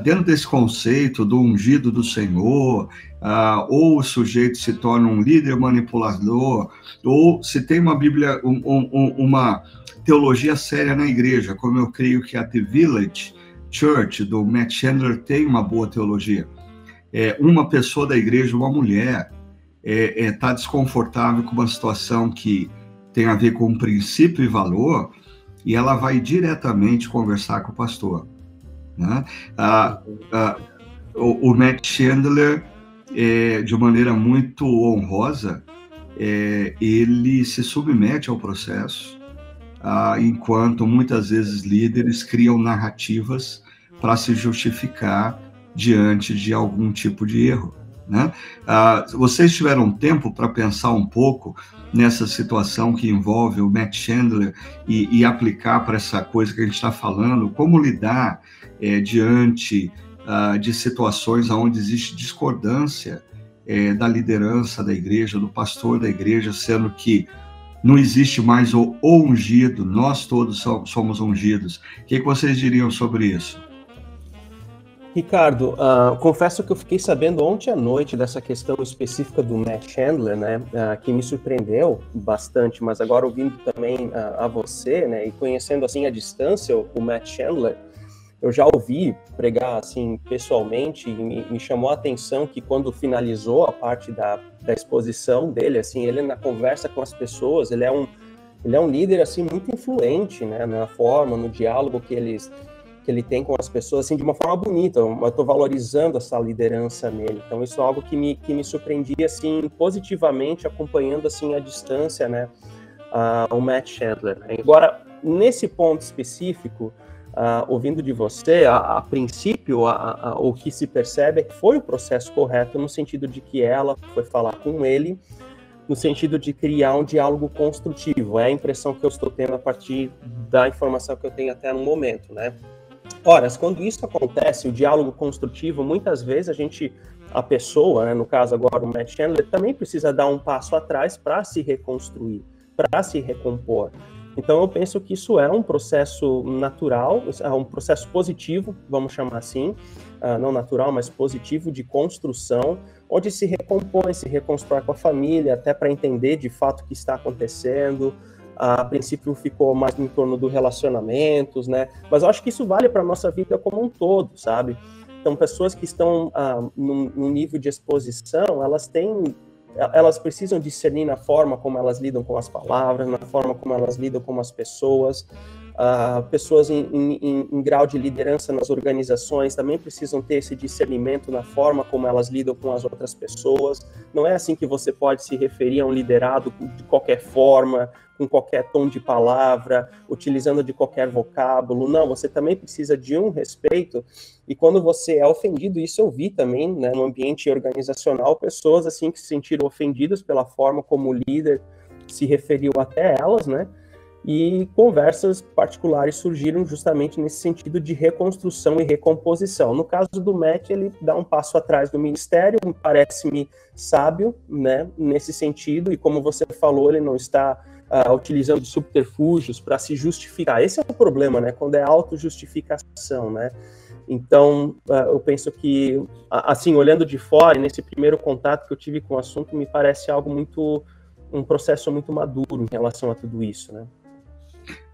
dentro desse conceito do ungido do Senhor, ah, ou o sujeito se torna um líder manipulador, ou se tem uma Bíblia, um, um, uma teologia séria na igreja, como eu creio que a The Village Church, do Matt Chandler, tem uma boa teologia. É, uma pessoa da igreja, uma mulher, está é, é, tá desconfortável com uma situação que tem a ver com princípio e valor, e ela vai diretamente conversar com o pastor. Né? Ah, ah, o, o, Matt Chandler, é, de maneira muito honrosa, é, ele se submete ao processo, ah, enquanto muitas vezes líderes criam narrativas para se justificar diante de algum tipo de erro. Né? Ah, vocês tiveram tempo para pensar um pouco nessa situação que envolve o Matt Chandler e, e aplicar para essa coisa que a gente está falando, como lidar é, diante uh, de situações onde existe discordância é, da liderança da igreja, do pastor da igreja, sendo que não existe mais o, o ungido, nós todos somos ungidos. O que, que vocês diriam sobre isso? Ricardo, uh, confesso que eu fiquei sabendo ontem à noite dessa questão específica do Matt Chandler, né, uh, que me surpreendeu bastante, mas agora ouvindo também uh, a você, né, e conhecendo assim a distância o Matt Chandler, eu já ouvi pregar assim pessoalmente e me, me, chamou a atenção que quando finalizou a parte da, da exposição dele, assim, ele na conversa com as pessoas, ele é um ele é um líder assim muito influente, né, na forma, no diálogo que eles que ele tem com as pessoas, assim, de uma forma bonita. Eu estou valorizando essa liderança nele. Então, isso é algo que me, que me surpreendia, assim, positivamente, acompanhando, assim, a distância, né, o Matt Chandler. Agora, nesse ponto específico, uh, ouvindo de você, a, a princípio, a, a, o que se percebe é que foi o processo correto, no sentido de que ela foi falar com ele, no sentido de criar um diálogo construtivo. É a impressão que eu estou tendo a partir da informação que eu tenho até no momento, né? Ora, quando isso acontece, o diálogo construtivo, muitas vezes a gente, a pessoa, né, no caso agora o Matt Chandler, também precisa dar um passo atrás para se reconstruir, para se recompor. Então eu penso que isso é um processo natural, é um processo positivo, vamos chamar assim, uh, não natural, mas positivo de construção, onde se recompõe, se reconstrói com a família, até para entender de fato o que está acontecendo. A princípio ficou mais em torno do relacionamentos, né? Mas eu acho que isso vale para a nossa vida como um todo, sabe? Então, pessoas que estão ah, num, num nível de exposição, elas têm elas precisam discernir na forma como elas lidam com as palavras, na forma como elas lidam com as pessoas. Uh, pessoas em, em, em, grau de liderança nas organizações também precisam ter esse discernimento na forma como elas lidam com as outras pessoas. Não é assim que você pode se referir a um liderado de qualquer forma, com qualquer tom de palavra, utilizando de qualquer vocábulo. Não, você também precisa de um respeito. E quando você é ofendido, isso eu vi também né, no ambiente organizacional, pessoas assim que se sentiram ofendidas pela forma como o líder se referiu até elas, né? E conversas particulares surgiram justamente nesse sentido de reconstrução e recomposição. No caso do Matt, ele dá um passo atrás do ministério, parece-me sábio, né, nesse sentido, e como você falou, ele não está uh, utilizando subterfúgios para se justificar. Esse é o problema, né? Quando é autojustificação, né? Então, uh, eu penso que, assim, olhando de fora, nesse primeiro contato que eu tive com o assunto, me parece algo muito, um processo muito maduro em relação a tudo isso, né?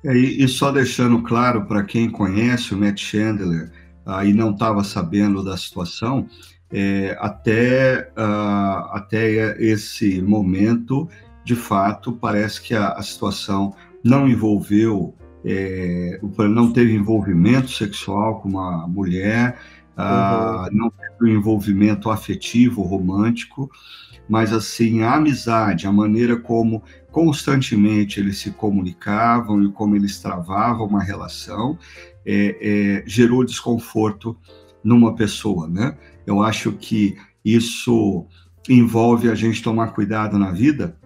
É, e, e só deixando claro para quem conhece o Matt Chandler uh, e não estava sabendo da situação, é, até, uh, até esse momento de fato, parece que a, a situação não envolveu, é, não teve envolvimento sexual com uma mulher, ah, uhum. não teve um envolvimento afetivo, romântico, mas assim, a amizade, a maneira como constantemente eles se comunicavam e como eles travavam uma relação, é, é, gerou desconforto numa pessoa, né? Eu acho que isso envolve a gente tomar cuidado na vida,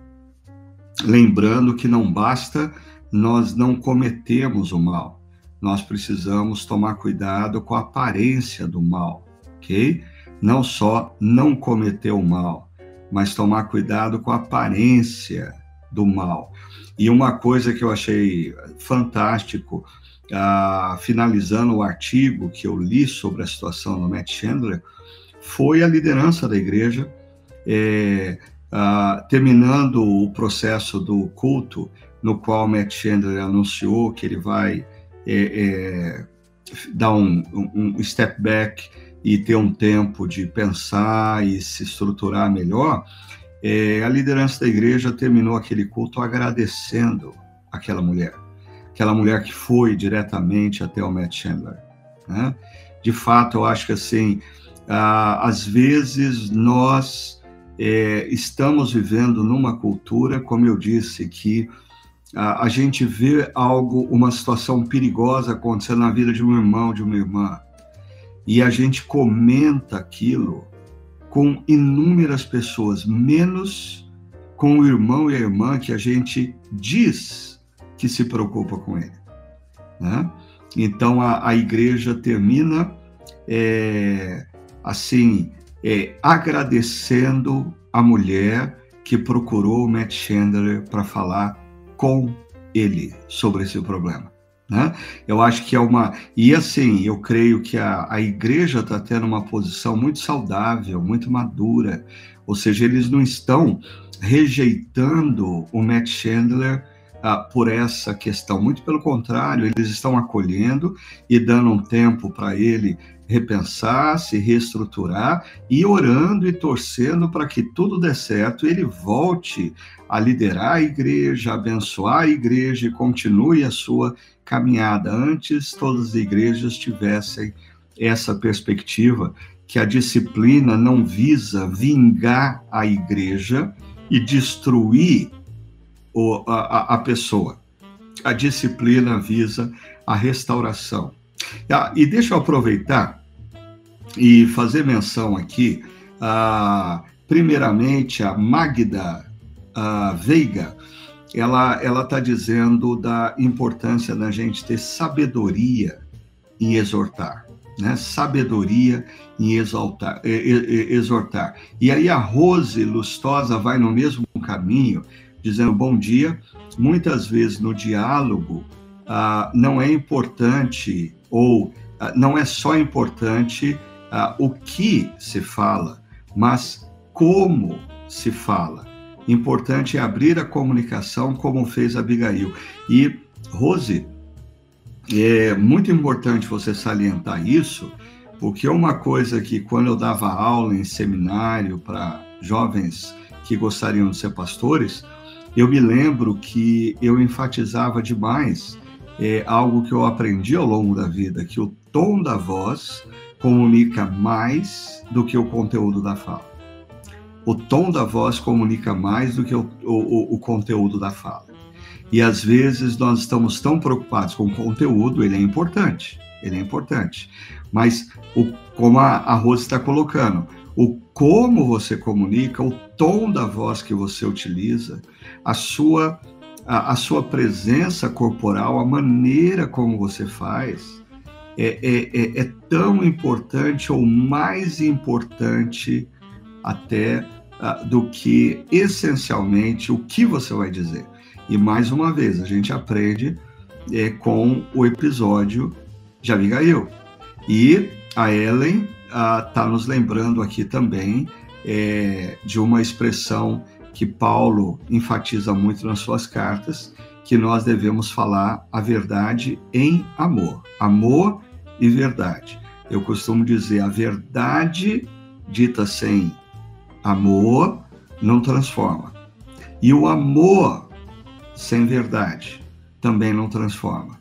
lembrando que não basta nós não cometemos o mal, nós precisamos tomar cuidado com a aparência do mal, ok? Não só não cometer o mal, mas tomar cuidado com a aparência do mal. E uma coisa que eu achei fantástico, ah, finalizando o artigo que eu li sobre a situação do Matt Chandler, foi a liderança da igreja é, Uh, terminando o processo do culto, no qual Matt Chandler anunciou que ele vai é, é, dar um, um, step back e ter um tempo de pensar e se estruturar melhor, é, a liderança da igreja terminou aquele culto agradecendo aquela mulher, aquela mulher que foi diretamente até o Matt Chandler. Né? De fato, eu acho que assim, uh, às vezes nós é, estamos vivendo numa cultura, como eu disse, que a, a, gente vê algo, uma situação perigosa acontecendo na vida de um irmão, de uma irmã, e a gente comenta aquilo com inúmeras pessoas, menos com o irmão e a irmã que a gente diz que se preocupa com ele. Né? Então a, a igreja termina é, assim é, agradecendo a mulher que procurou o Matt Chandler para falar com ele sobre esse problema. Né? Eu acho que é uma. E assim, eu creio que a, a igreja está tendo uma posição muito saudável, muito madura. Ou seja, eles não estão rejeitando o Matt Chandler ah, por essa questão. Muito pelo contrário, eles estão acolhendo e dando um tempo para ele repensar, se reestruturar e orando e torcendo para que tudo dê certo, ele volte a liderar a igreja, abençoar a igreja e continue a sua caminhada. Antes, todas as igrejas tivessem essa perspectiva que a disciplina não visa vingar a igreja e destruir o, a, a pessoa. A disciplina visa a restauração. Ah, e deixa eu aproveitar e fazer menção aqui, primeiramente, a Magda Veiga, ela ela está dizendo da importância da gente ter sabedoria em exortar, né? Sabedoria em exaltar, exortar. E aí a Rose Lustosa vai no mesmo caminho, dizendo bom dia. Muitas vezes no diálogo ah, não é importante ou ah, não é só importante ah, o que se fala, mas como se fala. Importante é abrir a comunicação, como fez Abigail. E, Rose, é muito importante você salientar isso, porque uma coisa que, quando eu dava aula em seminário para jovens que gostariam de ser pastores, eu me lembro que eu enfatizava demais é, algo que eu aprendi ao longo da vida, que o tom da voz comunica mais do que o conteúdo da fala. O tom da voz comunica mais do que o, o, o conteúdo da fala. E às vezes nós estamos tão preocupados com o conteúdo, ele é importante, ele é importante. Mas o, como a, a Rose está colocando, o como você comunica, o tom da voz que você utiliza, a sua a, a sua presença corporal, a maneira como você faz, é, é, é, é tão importante ou mais importante até uh, do que essencialmente o que você vai dizer. E mais uma vez, a gente aprende é, com o episódio de Abigail. E a Ellen está uh, nos lembrando aqui também é, de uma expressão que Paulo enfatiza muito nas suas cartas, que nós devemos falar a verdade em amor. Amor e verdade. Eu costumo dizer, a verdade dita sem amor não transforma. E o amor sem verdade também não transforma.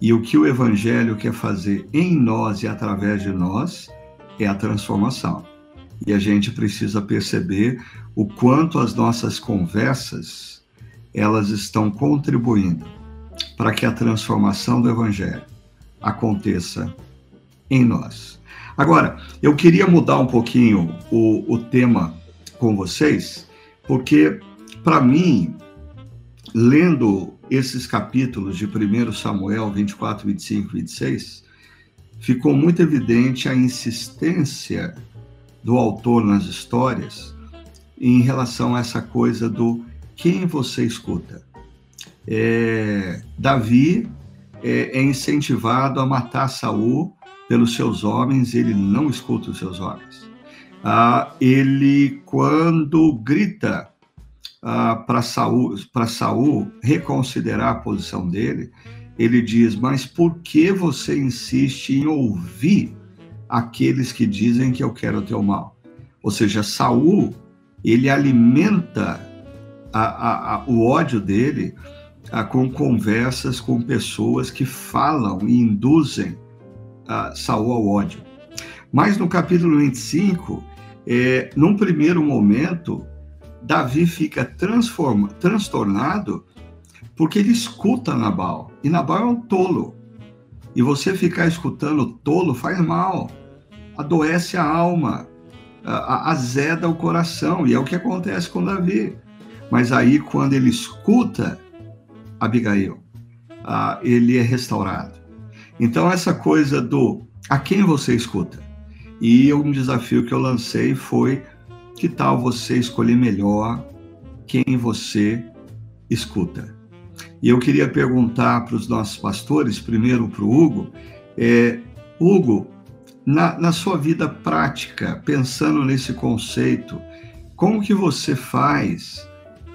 E o que o evangelho quer fazer em nós e através de nós é a transformação. E a gente precisa perceber o quanto as nossas conversas elas estão contribuindo para que a transformação do evangelho aconteça em nós. Agora, eu queria mudar um pouquinho o, o tema com vocês, porque, para mim, lendo esses capítulos de 1 Samuel 24, 25 e 26, ficou muito evidente a insistência do autor nas histórias em relação a essa coisa do quem você escuta. É, Davi é, é, incentivado a matar Saul pelos seus homens, ele não escuta os seus homens. Ah, ele, quando grita ah, para Saul, Saul reconsiderar a posição dele, ele diz: Mas por que você insiste em ouvir aqueles que dizem que eu quero o teu mal. Ou seja, Saul, ele alimenta a, a, a, o ódio dele com conversas com pessoas que falam e induzem Saul ao ódio. Mas no capítulo 25, é, num primeiro momento, Davi fica transforma, transtornado porque ele escuta Nabal. E Nabal é um tolo. E você ficar escutando tolo faz mal, adoece a alma, azeda o coração, e é o que acontece com Davi. Mas aí, quando ele escuta Abigail, ele é restaurado. Então, essa coisa do a quem você escuta? E um desafio que eu lancei foi: que tal você escolher melhor quem você escuta? E eu queria perguntar para os nossos pastores, primeiro para o Hugo, é, Hugo, na, na sua vida prática, pensando nesse conceito, como que você faz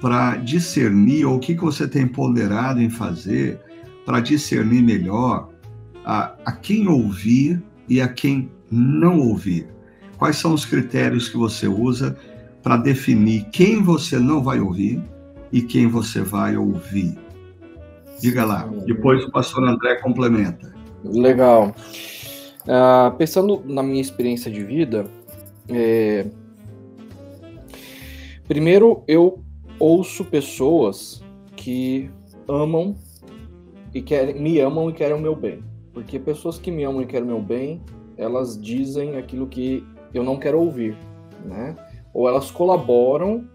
para discernir, ou o que, que você tem ponderado em fazer para discernir melhor a, a quem ouvir e a quem não ouvir? Quais são os critérios que você usa para definir quem você não vai ouvir e quem você vai ouvir? Diga lá. Depois o pastor André complementa. Legal. Uh, pensando na minha experiência de vida, é... primeiro eu ouço pessoas que amam e querem, me amam e querem o meu bem. Porque pessoas que me amam e querem o meu bem, elas dizem aquilo que eu não quero ouvir, né? Ou elas colaboram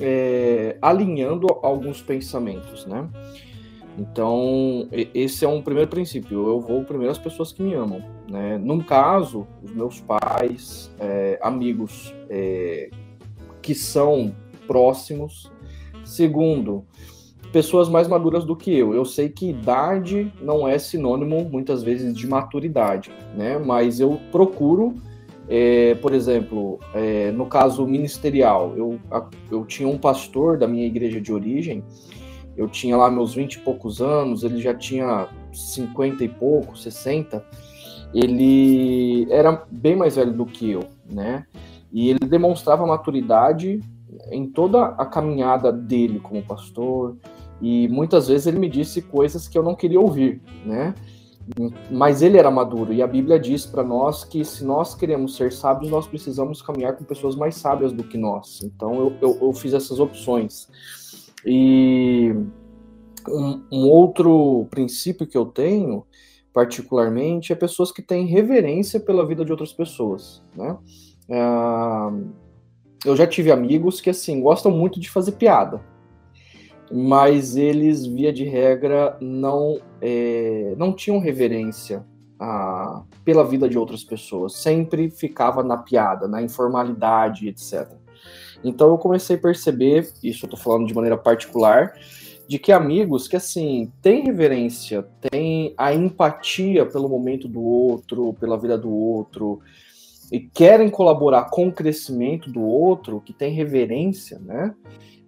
é, alinhando alguns pensamentos, né? Então, esse é um primeiro princípio. Eu vou primeiro às pessoas que me amam. Né? Num caso, os meus pais, é, amigos é, que são próximos. Segundo, pessoas mais maduras do que eu. Eu sei que idade não é sinônimo, muitas vezes, de maturidade, né? Mas eu procuro, é, por exemplo, é, no caso ministerial, eu, eu tinha um pastor da minha igreja de origem, eu tinha lá meus 20 e poucos anos, ele já tinha 50 e pouco, 60, ele era bem mais velho do que eu, né? E ele demonstrava maturidade em toda a caminhada dele como pastor, e muitas vezes ele me disse coisas que eu não queria ouvir, né? Mas ele era maduro, e a Bíblia diz para nós que se nós queremos ser sábios, nós precisamos caminhar com pessoas mais sábias do que nós. Então eu, eu, eu fiz essas opções. E um, um, outro princípio que eu tenho, particularmente, é pessoas que têm reverência pela vida de outras pessoas, né? Uh, eu já tive amigos que, assim, gostam muito de fazer piada, mas eles, via de regra, não, é, não tinham reverência a, pela vida de outras pessoas, sempre ficava na piada, na informalidade, etc. Então eu comecei a perceber, isso eu tô falando de maneira particular, de que amigos que assim têm reverência, têm a empatia pelo momento do outro, pela vida do outro e querem colaborar com o crescimento do outro, que tem reverência, né?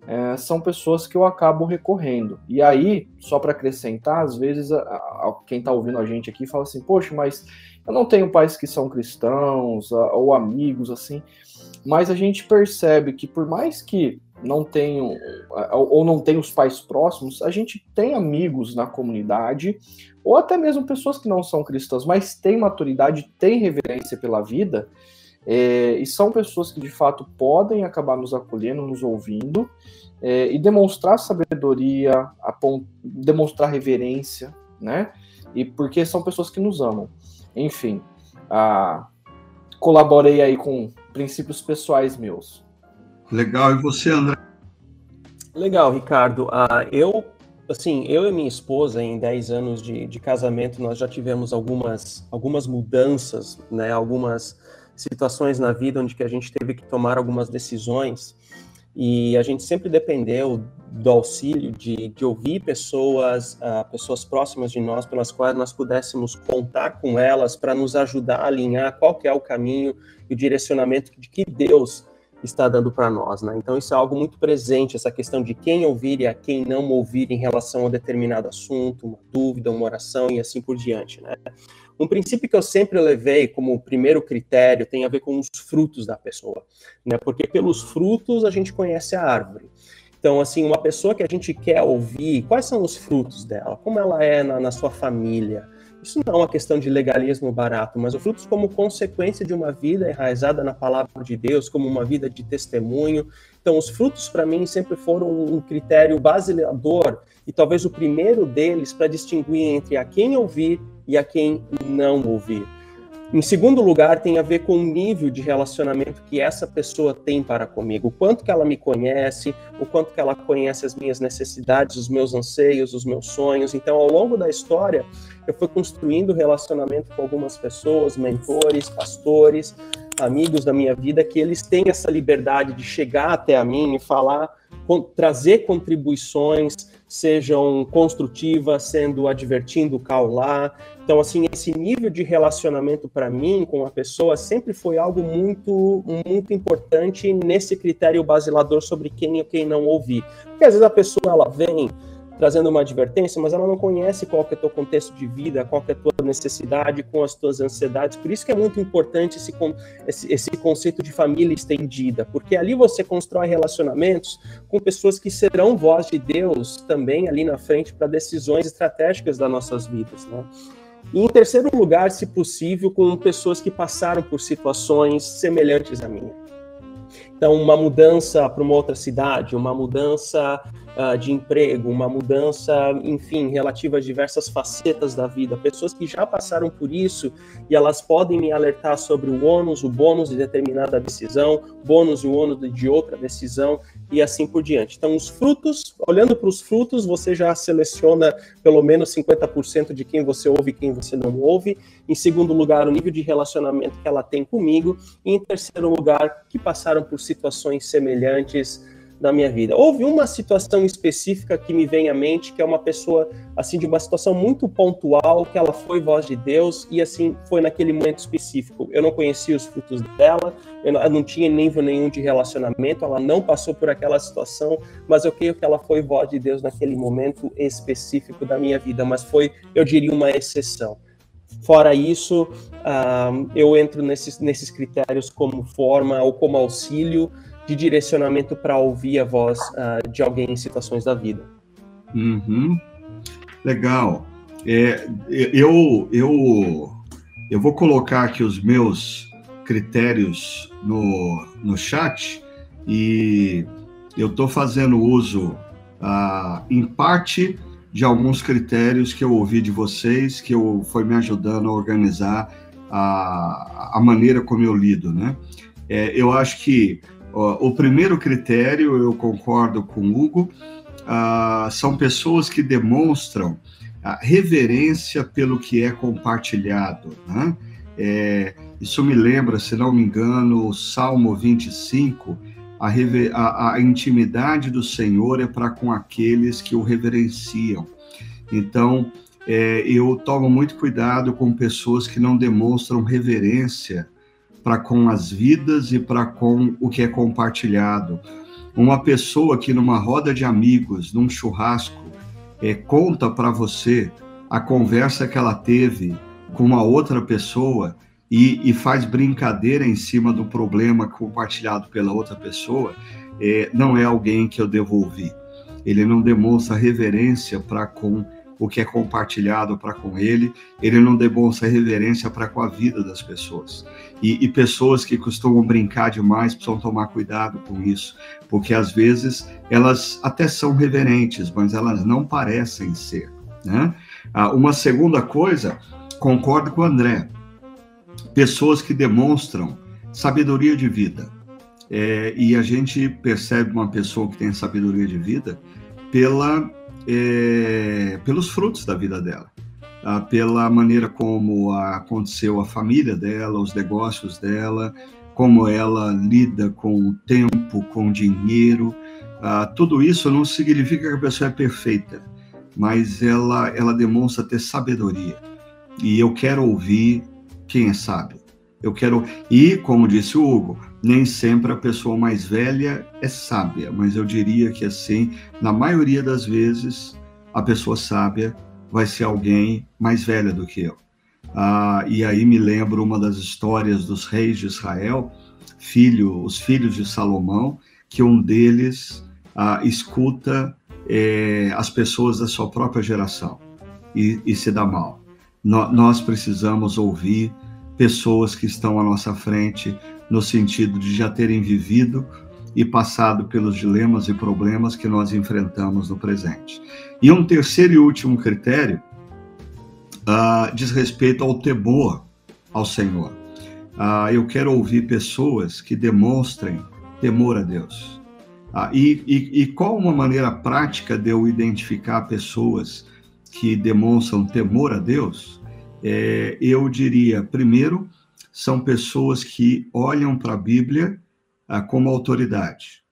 É, são pessoas que eu acabo recorrendo. E aí, só para acrescentar, às vezes a, a, quem está ouvindo a gente aqui fala assim: Poxa, mas eu não tenho pais que são cristãos a, ou amigos assim mas a gente percebe que por mais que não tenham ou não tenham os pais próximos, a gente tem amigos na comunidade ou até mesmo pessoas que não são cristãs, mas têm maturidade, têm reverência pela vida é, e são pessoas que de fato podem acabar nos acolhendo, nos ouvindo é, e demonstrar sabedoria, demonstrar reverência, né? E porque são pessoas que nos amam. Enfim, a, colaborei aí com princípios pessoais meus. Legal. E você, André? Legal, Ricardo. Uh, eu, assim, eu e minha esposa, em 10 anos de, de casamento, nós já tivemos algumas, algumas mudanças, né? Algumas situações na vida onde que a gente teve que tomar algumas decisões e a gente sempre dependeu do auxílio de, de ouvir pessoas, uh, pessoas próximas de nós, pelas quais nós pudéssemos contar com elas para nos ajudar a alinhar qual que é o caminho e o direcionamento de que Deus está dando para nós, né? Então isso é algo muito presente, essa questão de quem ouvir e a quem não ouvir em relação a determinado assunto, uma dúvida, uma oração e assim por diante, né? Um princípio que eu sempre levei como primeiro critério tem a ver com os frutos da pessoa, né? Porque pelos frutos a gente conhece a árvore. Então, assim, uma pessoa que a gente quer ouvir, quais são os frutos dela? Como ela é na, na sua família? Isso não é uma questão de legalismo barato, mas os frutos como consequência de uma vida enraizada na palavra de Deus, como uma vida de testemunho. Então, os frutos, para mim, sempre foram um critério basilador e talvez o primeiro deles para distinguir entre a quem ouvir e a quem não ouvir. Em segundo lugar, tem a ver com o nível de relacionamento que essa pessoa tem para comigo, o quanto que ela me conhece, o quanto que ela conhece as minhas necessidades, os meus anseios, os meus sonhos. Então, ao longo da história, eu fui construindo relacionamento com algumas pessoas, mentores, pastores, amigos da minha vida, que eles têm essa liberdade de chegar até a mim e falar, trazer contribuições, sejam construtivas, sendo advertindo, caular. Então, assim, esse nível de relacionamento para mim com a pessoa sempre foi algo muito, muito importante nesse critério basilador sobre quem e quem não ouvir. Porque às vezes a pessoa ela vem trazendo uma advertência, mas ela não conhece qual que é o teu contexto de vida, qual que é a tua necessidade com as tuas ansiedades. Por isso que é muito importante esse, esse, esse conceito de família estendida, porque ali você constrói relacionamentos com pessoas que serão voz de Deus também ali na frente para decisões estratégicas das nossas vidas, né? E em terceiro lugar, se possível, com pessoas que passaram por situações semelhantes à minha. Então, uma mudança para uma outra cidade, uma mudança uh, de emprego, uma mudança, enfim, relativa a diversas facetas da vida. Pessoas que já passaram por isso e elas podem me alertar sobre o ônus, o bônus de determinada decisão, bônus e o ônus de outra decisão e assim por diante. Então, os frutos, olhando para os frutos, você já seleciona pelo menos 50% de quem você ouve e quem você não ouve. Em segundo lugar, o nível de relacionamento que ela tem comigo. E em terceiro lugar, que passaram por situações semelhantes na minha vida. Houve uma situação específica que me vem à mente, que é uma pessoa, assim, de uma situação muito pontual, que ela foi voz de Deus, e assim, foi naquele momento específico. Eu não conhecia os frutos dela, eu não tinha nível nenhum de relacionamento, ela não passou por aquela situação, mas eu creio que ela foi voz de Deus naquele momento específico da minha vida, mas foi, eu diria, uma exceção. Fora isso, uh, eu entro nesses, nesses critérios como forma ou como auxílio, de direcionamento para ouvir a voz uh, de alguém em situações da vida. Uhum. Legal. É, eu, eu, eu vou colocar aqui os meus critérios no, no chat e eu estou fazendo uso, uh, em parte, de alguns critérios que eu ouvi de vocês, que eu, foi me ajudando a organizar a, a maneira como eu lido, né? É, eu acho que o primeiro critério, eu concordo com o Hugo, uh, são pessoas que demonstram reverência pelo que é compartilhado. Né? É, isso me lembra, se não me engano, o Salmo 25, a, a, a intimidade do Senhor é para com aqueles que o reverenciam. Então, é, eu tomo muito cuidado com pessoas que não demonstram reverência para com as vidas e para com o que é compartilhado. Uma pessoa que numa roda de amigos, num churrasco, é, conta para você a conversa que ela teve com uma outra pessoa e, e, faz brincadeira em cima do problema compartilhado pela outra pessoa, é, não é alguém que eu devo ouvir. Ele não demonstra reverência para com o que é compartilhado para com ele, ele não demonstra reverência para com a vida das pessoas. E, e, pessoas que costumam brincar demais precisam tomar cuidado com isso, porque às vezes elas até são reverentes, mas elas não parecem ser. Né? Ah, uma segunda coisa, concordo com o André, pessoas que demonstram sabedoria de vida. É, e a gente percebe uma pessoa que tem sabedoria de vida pela é, pelos frutos da vida dela, tá? pela maneira como aconteceu a família dela, os negócios dela, como ela lida com o tempo, com o dinheiro. Ah, tudo isso não significa que a pessoa é perfeita, mas ela, ela demonstra ter sabedoria. E eu quero ouvir quem é sábio. Eu quero. E, como disse o Hugo, nem sempre a pessoa mais velha é sábia, mas eu diria que assim, na maioria das vezes, a pessoa sábia vai ser alguém mais velha do que eu. Ah, e aí me lembro uma das histórias dos reis de Israel, filho, os filhos de Salomão, que um deles ah, escuta eh, as pessoas da sua própria geração e, e se dá mal. No, nós precisamos ouvir pessoas que estão à nossa frente, no sentido de já terem vivido e passado pelos dilemas e problemas que nós enfrentamos no presente. E um terceiro e último critério uh, diz respeito ao temor ao Senhor. Uh, eu quero ouvir pessoas que demonstrem temor a Deus. Uh, e, e, e qual uma maneira prática de eu identificar pessoas que demonstram temor a Deus? É, eu diria, primeiro, são pessoas que olham para a Bíblia ah, como autoridade.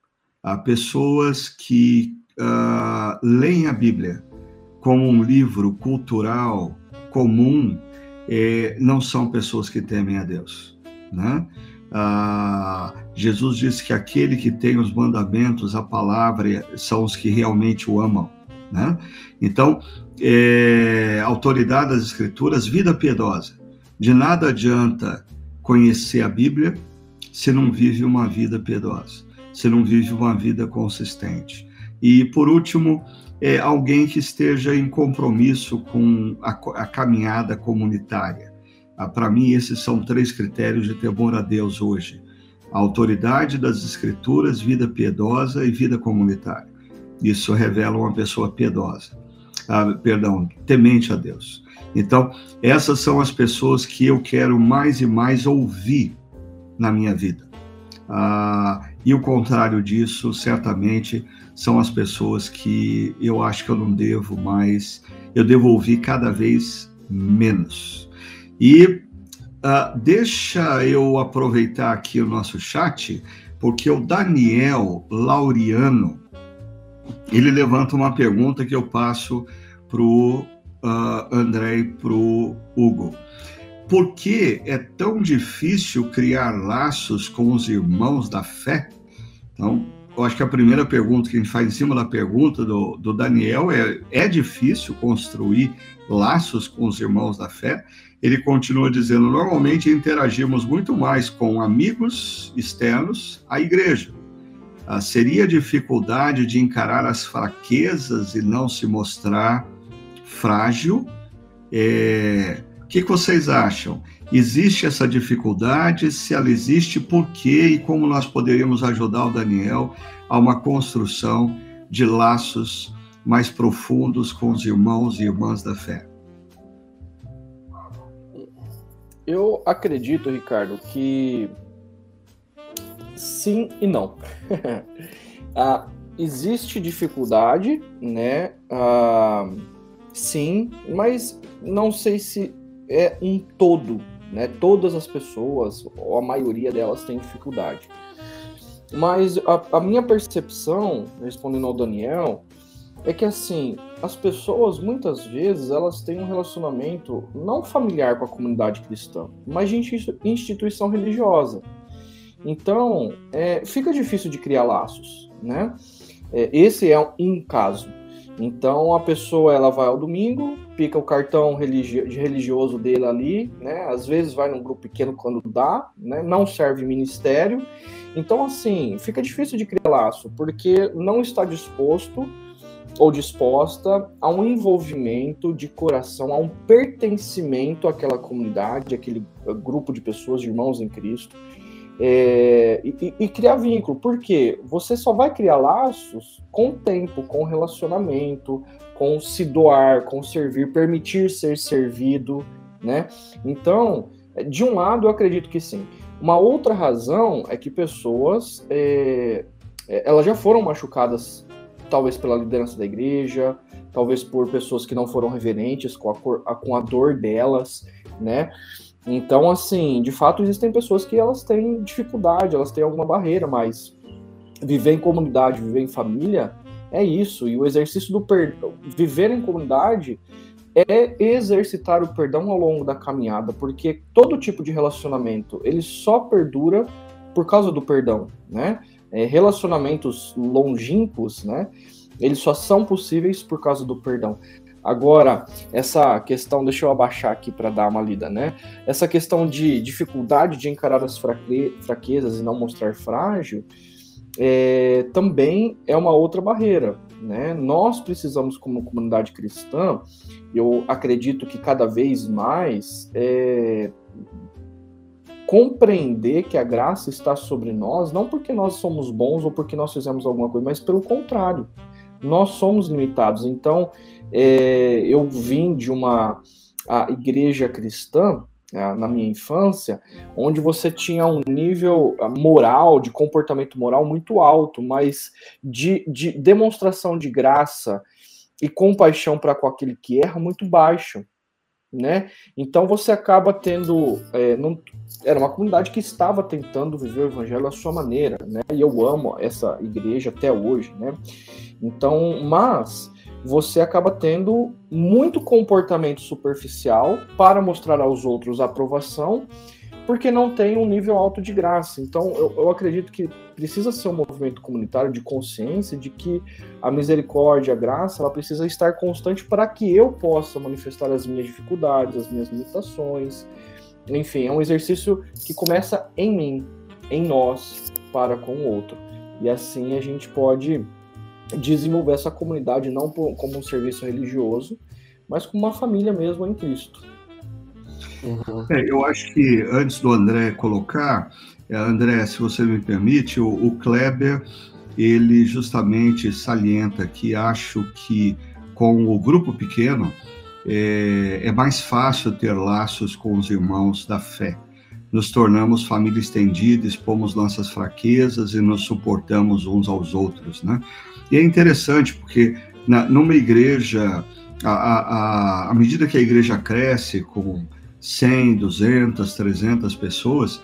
Pessoas que ah, leem a Bíblia como um livro cultural comum, eh, não são pessoas que temem a Deus. Né? Ah, Jesus disse que aquele que tem os mandamentos, a palavra, são os que realmente o amam. Né? Então, é, autoridade das Escrituras, vida piedosa. De nada adianta conhecer a Bíblia se não vive uma vida piedosa, se não vive uma vida consistente. E, por último, é alguém que esteja em compromisso com a, a caminhada comunitária. Ah, Para mim, esses são três critérios de temor a Deus hoje: a autoridade das Escrituras, vida piedosa e vida comunitária. Isso revela uma pessoa piedosa, ah, perdão, temente a Deus. Então, essas são as pessoas que eu quero mais e mais ouvir na minha vida. Ah, e o contrário disso, certamente, são as pessoas que eu acho que eu não devo mais, eu devo ouvir cada vez menos. E uh, deixa eu aproveitar aqui o nosso chat, porque o Daniel Laureano, ele levanta uma pergunta que eu passo para o uh, André e para o Hugo. Por que é tão difícil criar laços com os irmãos da fé? Então, eu acho que a primeira pergunta que a gente faz em cima da pergunta do, do Daniel é: é difícil construir laços com os irmãos da fé? Ele continua dizendo: normalmente interagimos muito mais com amigos externos à igreja. Ah, seria dificuldade de encarar as fraquezas e não se mostrar frágil? É, o que vocês acham? Existe essa dificuldade? Se ela existe, por quê? E como nós poderíamos ajudar o Daniel a uma construção de laços mais profundos com os irmãos e irmãs da fé? Eu acredito, Ricardo, que sim e não. ah, existe dificuldade, né? Ah, sim, mas não sei se é um todo, né? Todas as pessoas, ou a maioria delas, tem dificuldade. Mas a, a minha percepção, respondendo ao Daniel, é que assim, as pessoas muitas vezes elas têm um relacionamento não familiar com a comunidade cristã, mas de instituição religiosa. Então, é, fica difícil de criar laços, né? É, esse é um caso. Então a pessoa ela vai ao domingo, pica o cartão religi religioso dele ali, né? Às vezes vai num grupo pequeno quando dá, né? Não serve ministério. Então assim, fica difícil de criar laço, porque não está disposto ou disposta a um envolvimento de coração, a um pertencimento àquela comunidade, aquele grupo de pessoas, de irmãos em Cristo. É, e, e, criar vínculo, porque você só vai criar laços com tempo, com relacionamento, com se doar, com servir, permitir ser servido, né? Então, de um lado, eu acredito que sim. Uma outra razão é que pessoas, é, é elas já foram machucadas, talvez pela liderança da igreja, talvez por pessoas que não foram reverentes com a, com a dor delas, né? Então, assim, de fato existem pessoas que elas têm dificuldade, elas têm alguma barreira, mas viver em comunidade, viver em família é isso. E o exercício do perdão, viver em comunidade é exercitar o perdão ao longo da caminhada, porque todo tipo de relacionamento ele só perdura por causa do perdão, né? É, relacionamentos longínquos, né? Eles só são possíveis por causa do perdão. Agora, essa questão, deixa eu abaixar aqui para dar uma lida, né? Essa questão de dificuldade de encarar as fraque fraquezas e não mostrar frágil, é, também é uma outra barreira, né? Nós precisamos, como comunidade cristã, eu acredito que cada vez mais é, compreender que a graça está sobre nós, não porque nós somos bons ou porque nós fizemos alguma coisa, mas pelo contrário, nós somos limitados. Então, é, eu vim de uma igreja cristã é, na minha infância, onde você tinha um nível ah, moral, de comportamento moral muito alto, mas de, de demonstração de graça e compaixão para com aquele que erra muito baixo, né? Então você acaba tendo, é, não, era uma comunidade que estava tentando viver o evangelho à sua maneira, né? E eu amo essa igreja até hoje, né? Então, mas você acaba tendo muito comportamento superficial para mostrar aos outros aprovação, porque não tem um nível alto de graça. Então, eu, eu, acredito que precisa ser um movimento comunitário de consciência de que a misericórdia, a graça, ela precisa estar constante para que eu possa manifestar as minhas dificuldades, as minhas limitações. Enfim, é um exercício que começa em mim, em nós, para com o outro. E assim a gente pode desenvolver essa comunidade não como um serviço religioso, mas como uma família mesmo em Cristo. Uhum. É, eu acho que antes do André colocar, é, André, se você me permite, o, o Kleber ele justamente salienta que acho que com o grupo pequeno é, é mais fácil ter laços com os irmãos da fé nos tornamos família estendida, expomos nossas fraquezas e nos suportamos uns aos outros, né? E é interessante porque na, numa igreja, à a, a, a, medida que a igreja cresce com 100, 200, 300 pessoas,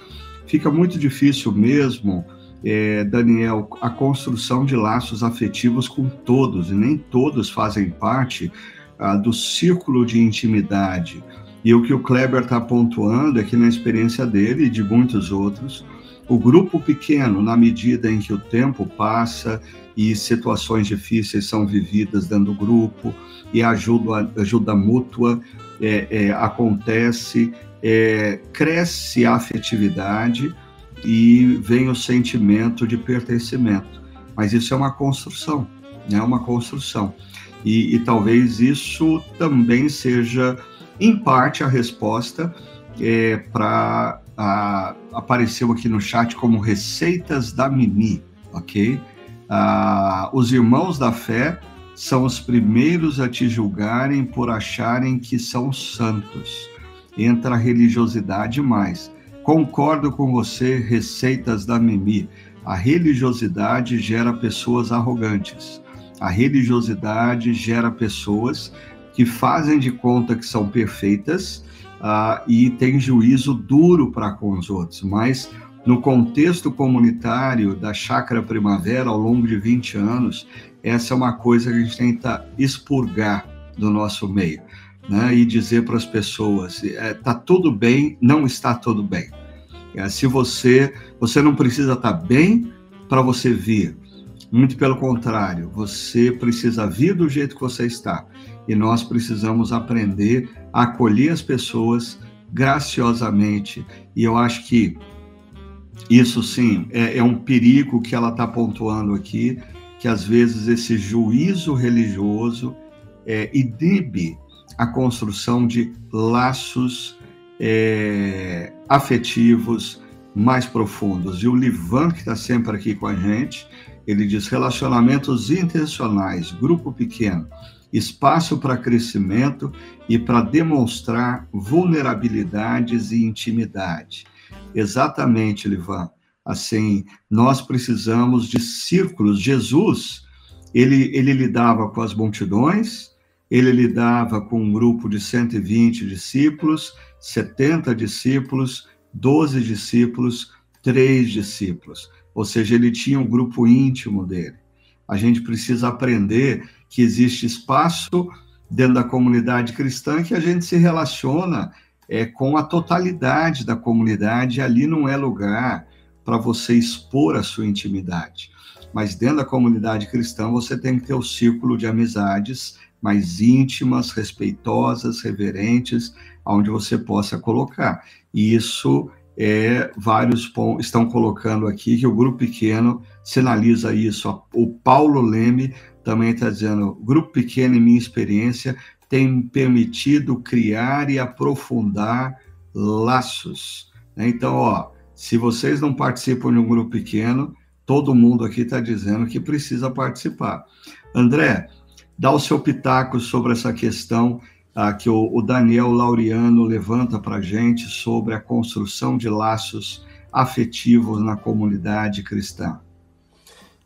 fica muito difícil mesmo, é, Daniel, a construção de laços afetivos com todos, e nem todos fazem parte ah, do círculo de intimidade. E o que o Kleber está pontuando é que, na experiência dele e de muitos outros, o grupo pequeno, na medida em que o tempo passa e situações difíceis são vividas dentro do grupo e ajuda, ajuda mútua é, é, acontece, é, cresce a afetividade e vem o sentimento de pertencimento. Mas isso é uma construção, é né? uma construção. E, e talvez isso também seja em parte, a resposta é para apareceu aqui no chat como receitas da Mimi, ok? Ah, os irmãos da fé são os primeiros a te julgarem por acharem que são santos. Entra a religiosidade mais. Concordo com você, receitas da Mimi. A religiosidade gera pessoas arrogantes. A religiosidade gera pessoas que fazem de conta que são perfeitas uh, e têm juízo duro para com os outros, mas no contexto comunitário da Chácara Primavera, ao longo de 20 anos, essa é uma coisa que a gente tenta expurgar do nosso meio, né? E dizer para as pessoas: está é, tudo bem, não está tudo bem. É, se você, você não precisa estar tá bem para você vir. Muito pelo contrário, você precisa vir do jeito que você está e nós precisamos aprender a acolher as pessoas graciosamente. E eu acho que isso sim é, é um perigo que ela está pontuando aqui, que às vezes esse juízo religioso é, inibe a construção de laços é, afetivos mais profundos. E o Livan, que está sempre aqui com a gente, ele diz relacionamentos intencionais, grupo pequeno, espaço para crescimento e para demonstrar vulnerabilidades e intimidade. Exatamente, Livan. Assim, nós precisamos de círculos. Jesus, ele, ele lidava com as multidões, ele lidava com um grupo de 120 discípulos, 70 discípulos, 12 discípulos, três discípulos. Ou seja, ele tinha um grupo íntimo dele. A gente precisa aprender que existe espaço dentro da comunidade cristã que a gente se relaciona é, com a totalidade da comunidade, ali não é lugar para você expor a sua intimidade. Mas dentro da comunidade cristã você tem que ter o círculo de amizades mais íntimas, respeitosas, reverentes, onde você possa colocar. E isso é, vários estão colocando aqui que o grupo pequeno sinaliza isso. O Paulo Leme também está dizendo: grupo pequeno, em minha experiência, tem permitido criar e aprofundar laços. Né? Então, ó, se vocês não participam de um grupo pequeno, todo mundo aqui está dizendo que precisa participar. André, dá o seu pitaco sobre essa questão ah, que o, o Daniel Laureano levanta para a gente sobre a construção de laços afetivos na comunidade cristã.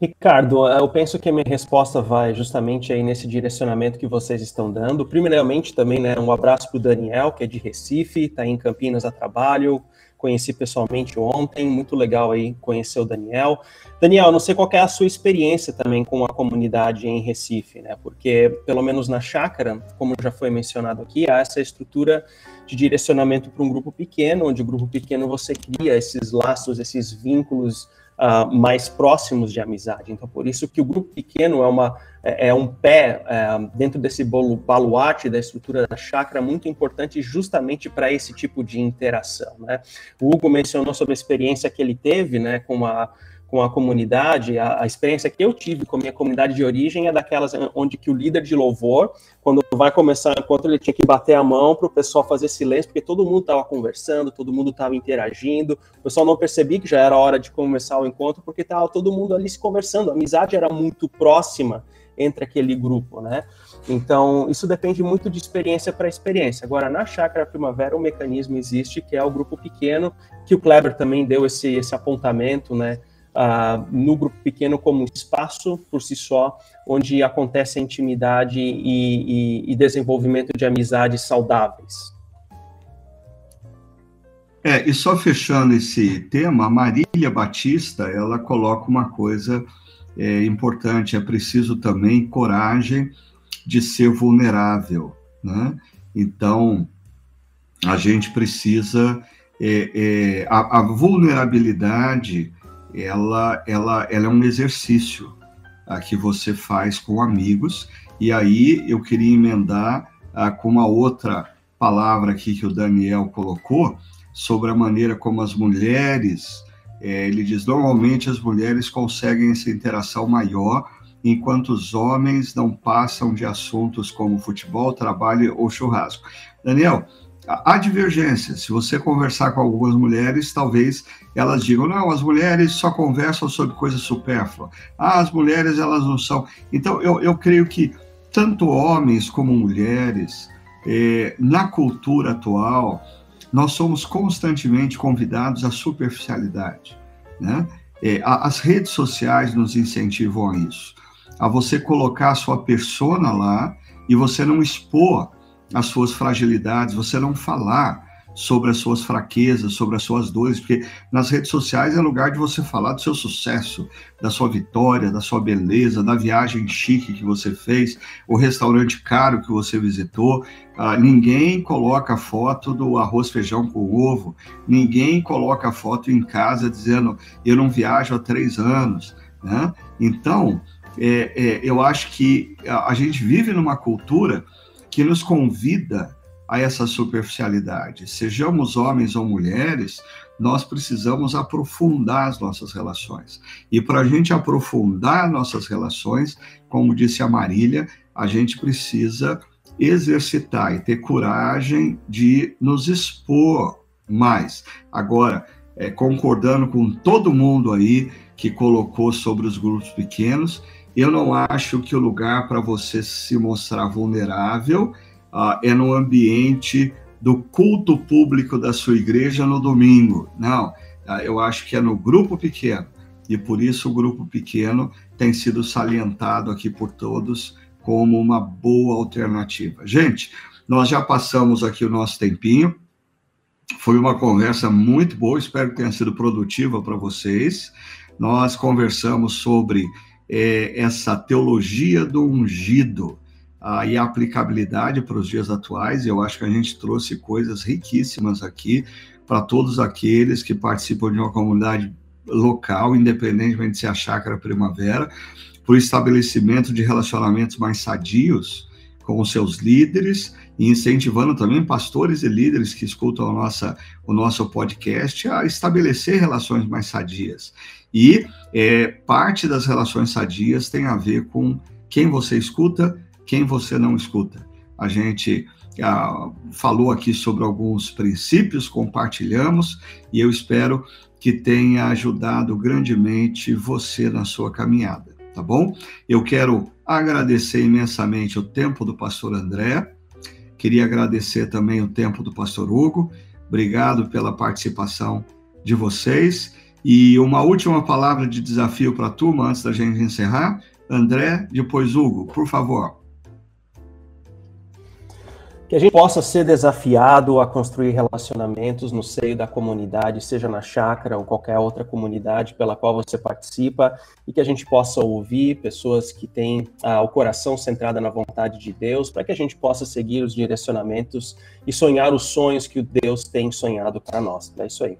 Ricardo, eu penso que a minha resposta vai justamente aí nesse direcionamento que vocês estão dando. Primeiramente, também, né, um abraço para o Daniel, que é de Recife, está em Campinas a trabalho, conheci pessoalmente ontem, muito legal aí conhecer o Daniel. Daniel, não sei qual é a sua experiência também com a comunidade em Recife, né? Porque, pelo menos na chácara, como já foi mencionado aqui, há essa estrutura de direcionamento para um grupo pequeno, onde o grupo pequeno você cria esses laços, esses vínculos uh, mais próximos de amizade. Então, por isso que o grupo pequeno é, uma, é, é um pé é, dentro desse bolo, baluarte da estrutura da chácara muito importante justamente para esse tipo de interação. Né? O Hugo mencionou sobre a experiência que ele teve né, com a com a comunidade, a, a, experiência que eu tive com a minha comunidade de origem é daquelas onde que o líder de louvor, quando vai começar, enquanto ele tinha que bater a mão para o pessoal fazer silêncio, porque todo mundo estava conversando, todo mundo estava interagindo, o pessoal não percebia que já era hora de começar o encontro, porque estava todo mundo ali se conversando, a amizade era muito próxima entre aquele grupo, né? Então, isso depende muito de experiência para experiência. Agora, na Chácara Primavera, o mecanismo existe, que é o grupo pequeno, que o Kleber também deu esse, esse apontamento, né? No grupo pequeno como um espaço por si só, onde acontece a intimidade e, e, e desenvolvimento de amizades saudáveis. É, e só fechando esse tema, a Marília Batista, ela coloca uma coisa é, importante, é preciso também coragem de ser vulnerável, né? Então, a gente precisa, é, é, a, a, vulnerabilidade, ela, ela, ela é um exercício a, que você faz com amigos, e aí eu queria emendar a, com uma outra palavra aqui que o Daniel colocou, sobre a maneira como as mulheres, é, ele diz, normalmente as mulheres conseguem essa interação maior, enquanto os homens não passam de assuntos como futebol, trabalho ou churrasco. Daniel, há divergências. Se você conversar com algumas mulheres, talvez elas digam: não, as mulheres só conversam sobre coisas supérfluas. Ah, as mulheres elas não são. Então, eu, eu creio que tanto homens como mulheres, eh, na cultura atual, nós somos constantemente convidados à superficialidade. Né? Eh, as redes sociais nos incentivam a isso, a você colocar a sua persona lá e você não expor as suas fragilidades, você não falar sobre as suas fraquezas, sobre as suas dores, porque nas redes sociais é lugar de você falar do seu sucesso, da sua vitória, da sua beleza, da viagem chique que você fez, o restaurante caro que você visitou. Ah, ninguém coloca foto do arroz feijão com ovo, ninguém coloca foto em casa dizendo eu não viajo há três anos, né? Então, é, é, eu acho que a, a gente vive numa cultura que nos convida a essa superficialidade. Sejamos homens ou mulheres, nós precisamos aprofundar as nossas relações. E para a gente aprofundar nossas relações, como disse a Marília, a gente precisa exercitar e ter coragem de nos expor mais. Agora, é, concordando com todo mundo aí que colocou sobre os grupos pequenos, eu não acho que o lugar para você se mostrar vulnerável uh, é no ambiente do culto público da sua igreja no domingo. Não, uh, eu acho que é no grupo pequeno. E por isso o grupo pequeno tem sido salientado aqui por todos como uma boa alternativa. Gente, nós já passamos aqui o nosso tempinho. Foi uma conversa muito boa, espero que tenha sido produtiva para vocês. Nós conversamos sobre é, essa teologia do ungido ah, e a aplicabilidade para os dias atuais. Eu acho que a gente trouxe coisas riquíssimas aqui para todos aqueles que participam de uma comunidade local, independentemente de se a chácara primavera, para o estabelecimento de relacionamentos mais sadios com os seus líderes e incentivando também pastores e líderes que escutam a nossa, o nosso podcast a estabelecer relações mais sadias. E é, parte das relações sadias tem a ver com quem você escuta, quem você não escuta. A gente ah, falou aqui sobre alguns princípios, compartilhamos, e eu espero que tenha ajudado grandemente você na sua caminhada, tá bom? Eu quero agradecer imensamente o tempo do pastor André, queria agradecer também o tempo do pastor Hugo, obrigado pela participação de vocês e uma última palavra de desafio para a turma antes da gente encerrar. André, depois Hugo, por favor. que a gente possa ser desafiado a construir relacionamentos no seio da comunidade, seja na chácara ou qualquer outra comunidade pela qual você participa, e que a gente possa ouvir pessoas que têm ah, o coração centrado na vontade de Deus, para que a gente possa seguir os direcionamentos e sonhar os sonhos que Deus tem sonhado para nós. É isso aí.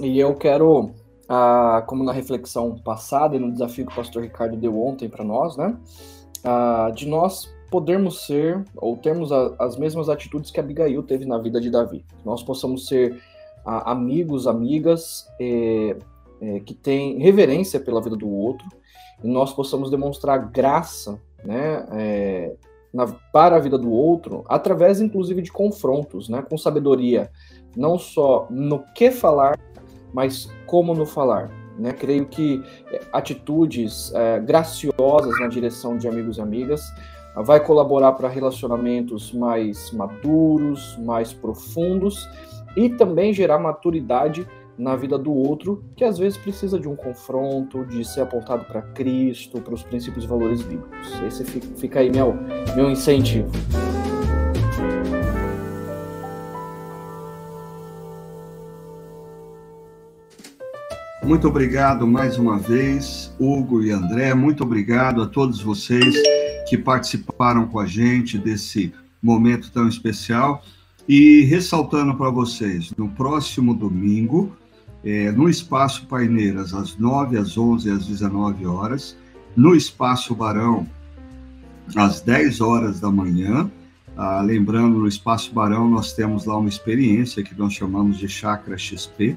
E eu quero, ah, como na reflexão passada e no desafio que o pastor Ricardo deu ontem para nós, né? Ah, de nós podermos ser ou termos a, as mesmas atitudes que Abigail teve na vida de Davi. Nós possamos ser a, amigos, amigas é, é, que têm reverência pela vida do outro e nós possamos demonstrar graça, né, é, na, para a vida do outro através, inclusive, de confrontos, né, com sabedoria, não só no que falar, mas como no falar. Né? Creio que é, atitudes é, graciosas na direção de amigos e amigas vai colaborar para relacionamentos mais maduros, mais profundos e também gerar maturidade na vida do outro, que às vezes precisa de um confronto, de ser apontado para Cristo, para os princípios e valores bíblicos. Esse fica aí meu, meu incentivo. Muito obrigado mais uma vez, Hugo e André. Muito obrigado a todos vocês que participaram com a gente desse momento tão especial. E ressaltando para vocês, no próximo domingo, é, no Espaço Paineiras, às 9, às 11 e às 19 horas, no Espaço Barão, às 10 horas da manhã. Ah, lembrando, no Espaço Barão, nós temos lá uma experiência que nós chamamos de Chakra XP,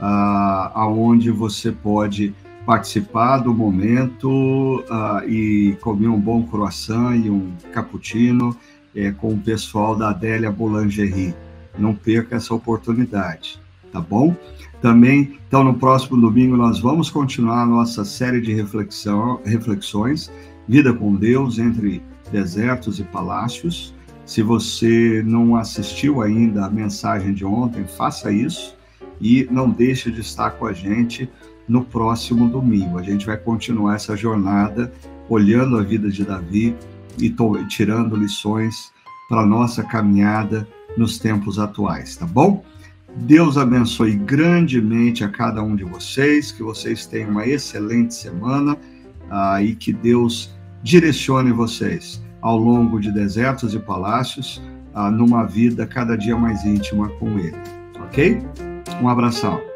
ah, aonde você pode participar do momento uh, e comer um bom croissant e um cappuccino é, com o pessoal da Adélia Boulangerie. Não perca essa oportunidade, tá bom? Também, então, no próximo domingo, nós vamos continuar a nossa série de reflexão, reflexões, Vida com Deus entre desertos e palácios. Se você não assistiu ainda a mensagem de ontem, faça isso e não deixe de estar com a gente no próximo domingo. A gente vai continuar essa jornada olhando a vida de Davi e tirando lições para a nossa caminhada nos tempos atuais, tá bom? Deus abençoe grandemente a cada um de vocês, que vocês tenham uma excelente semana ah, e que Deus direcione vocês ao longo de desertos e palácios ah, numa vida cada dia mais íntima com Ele, ok? Um abração.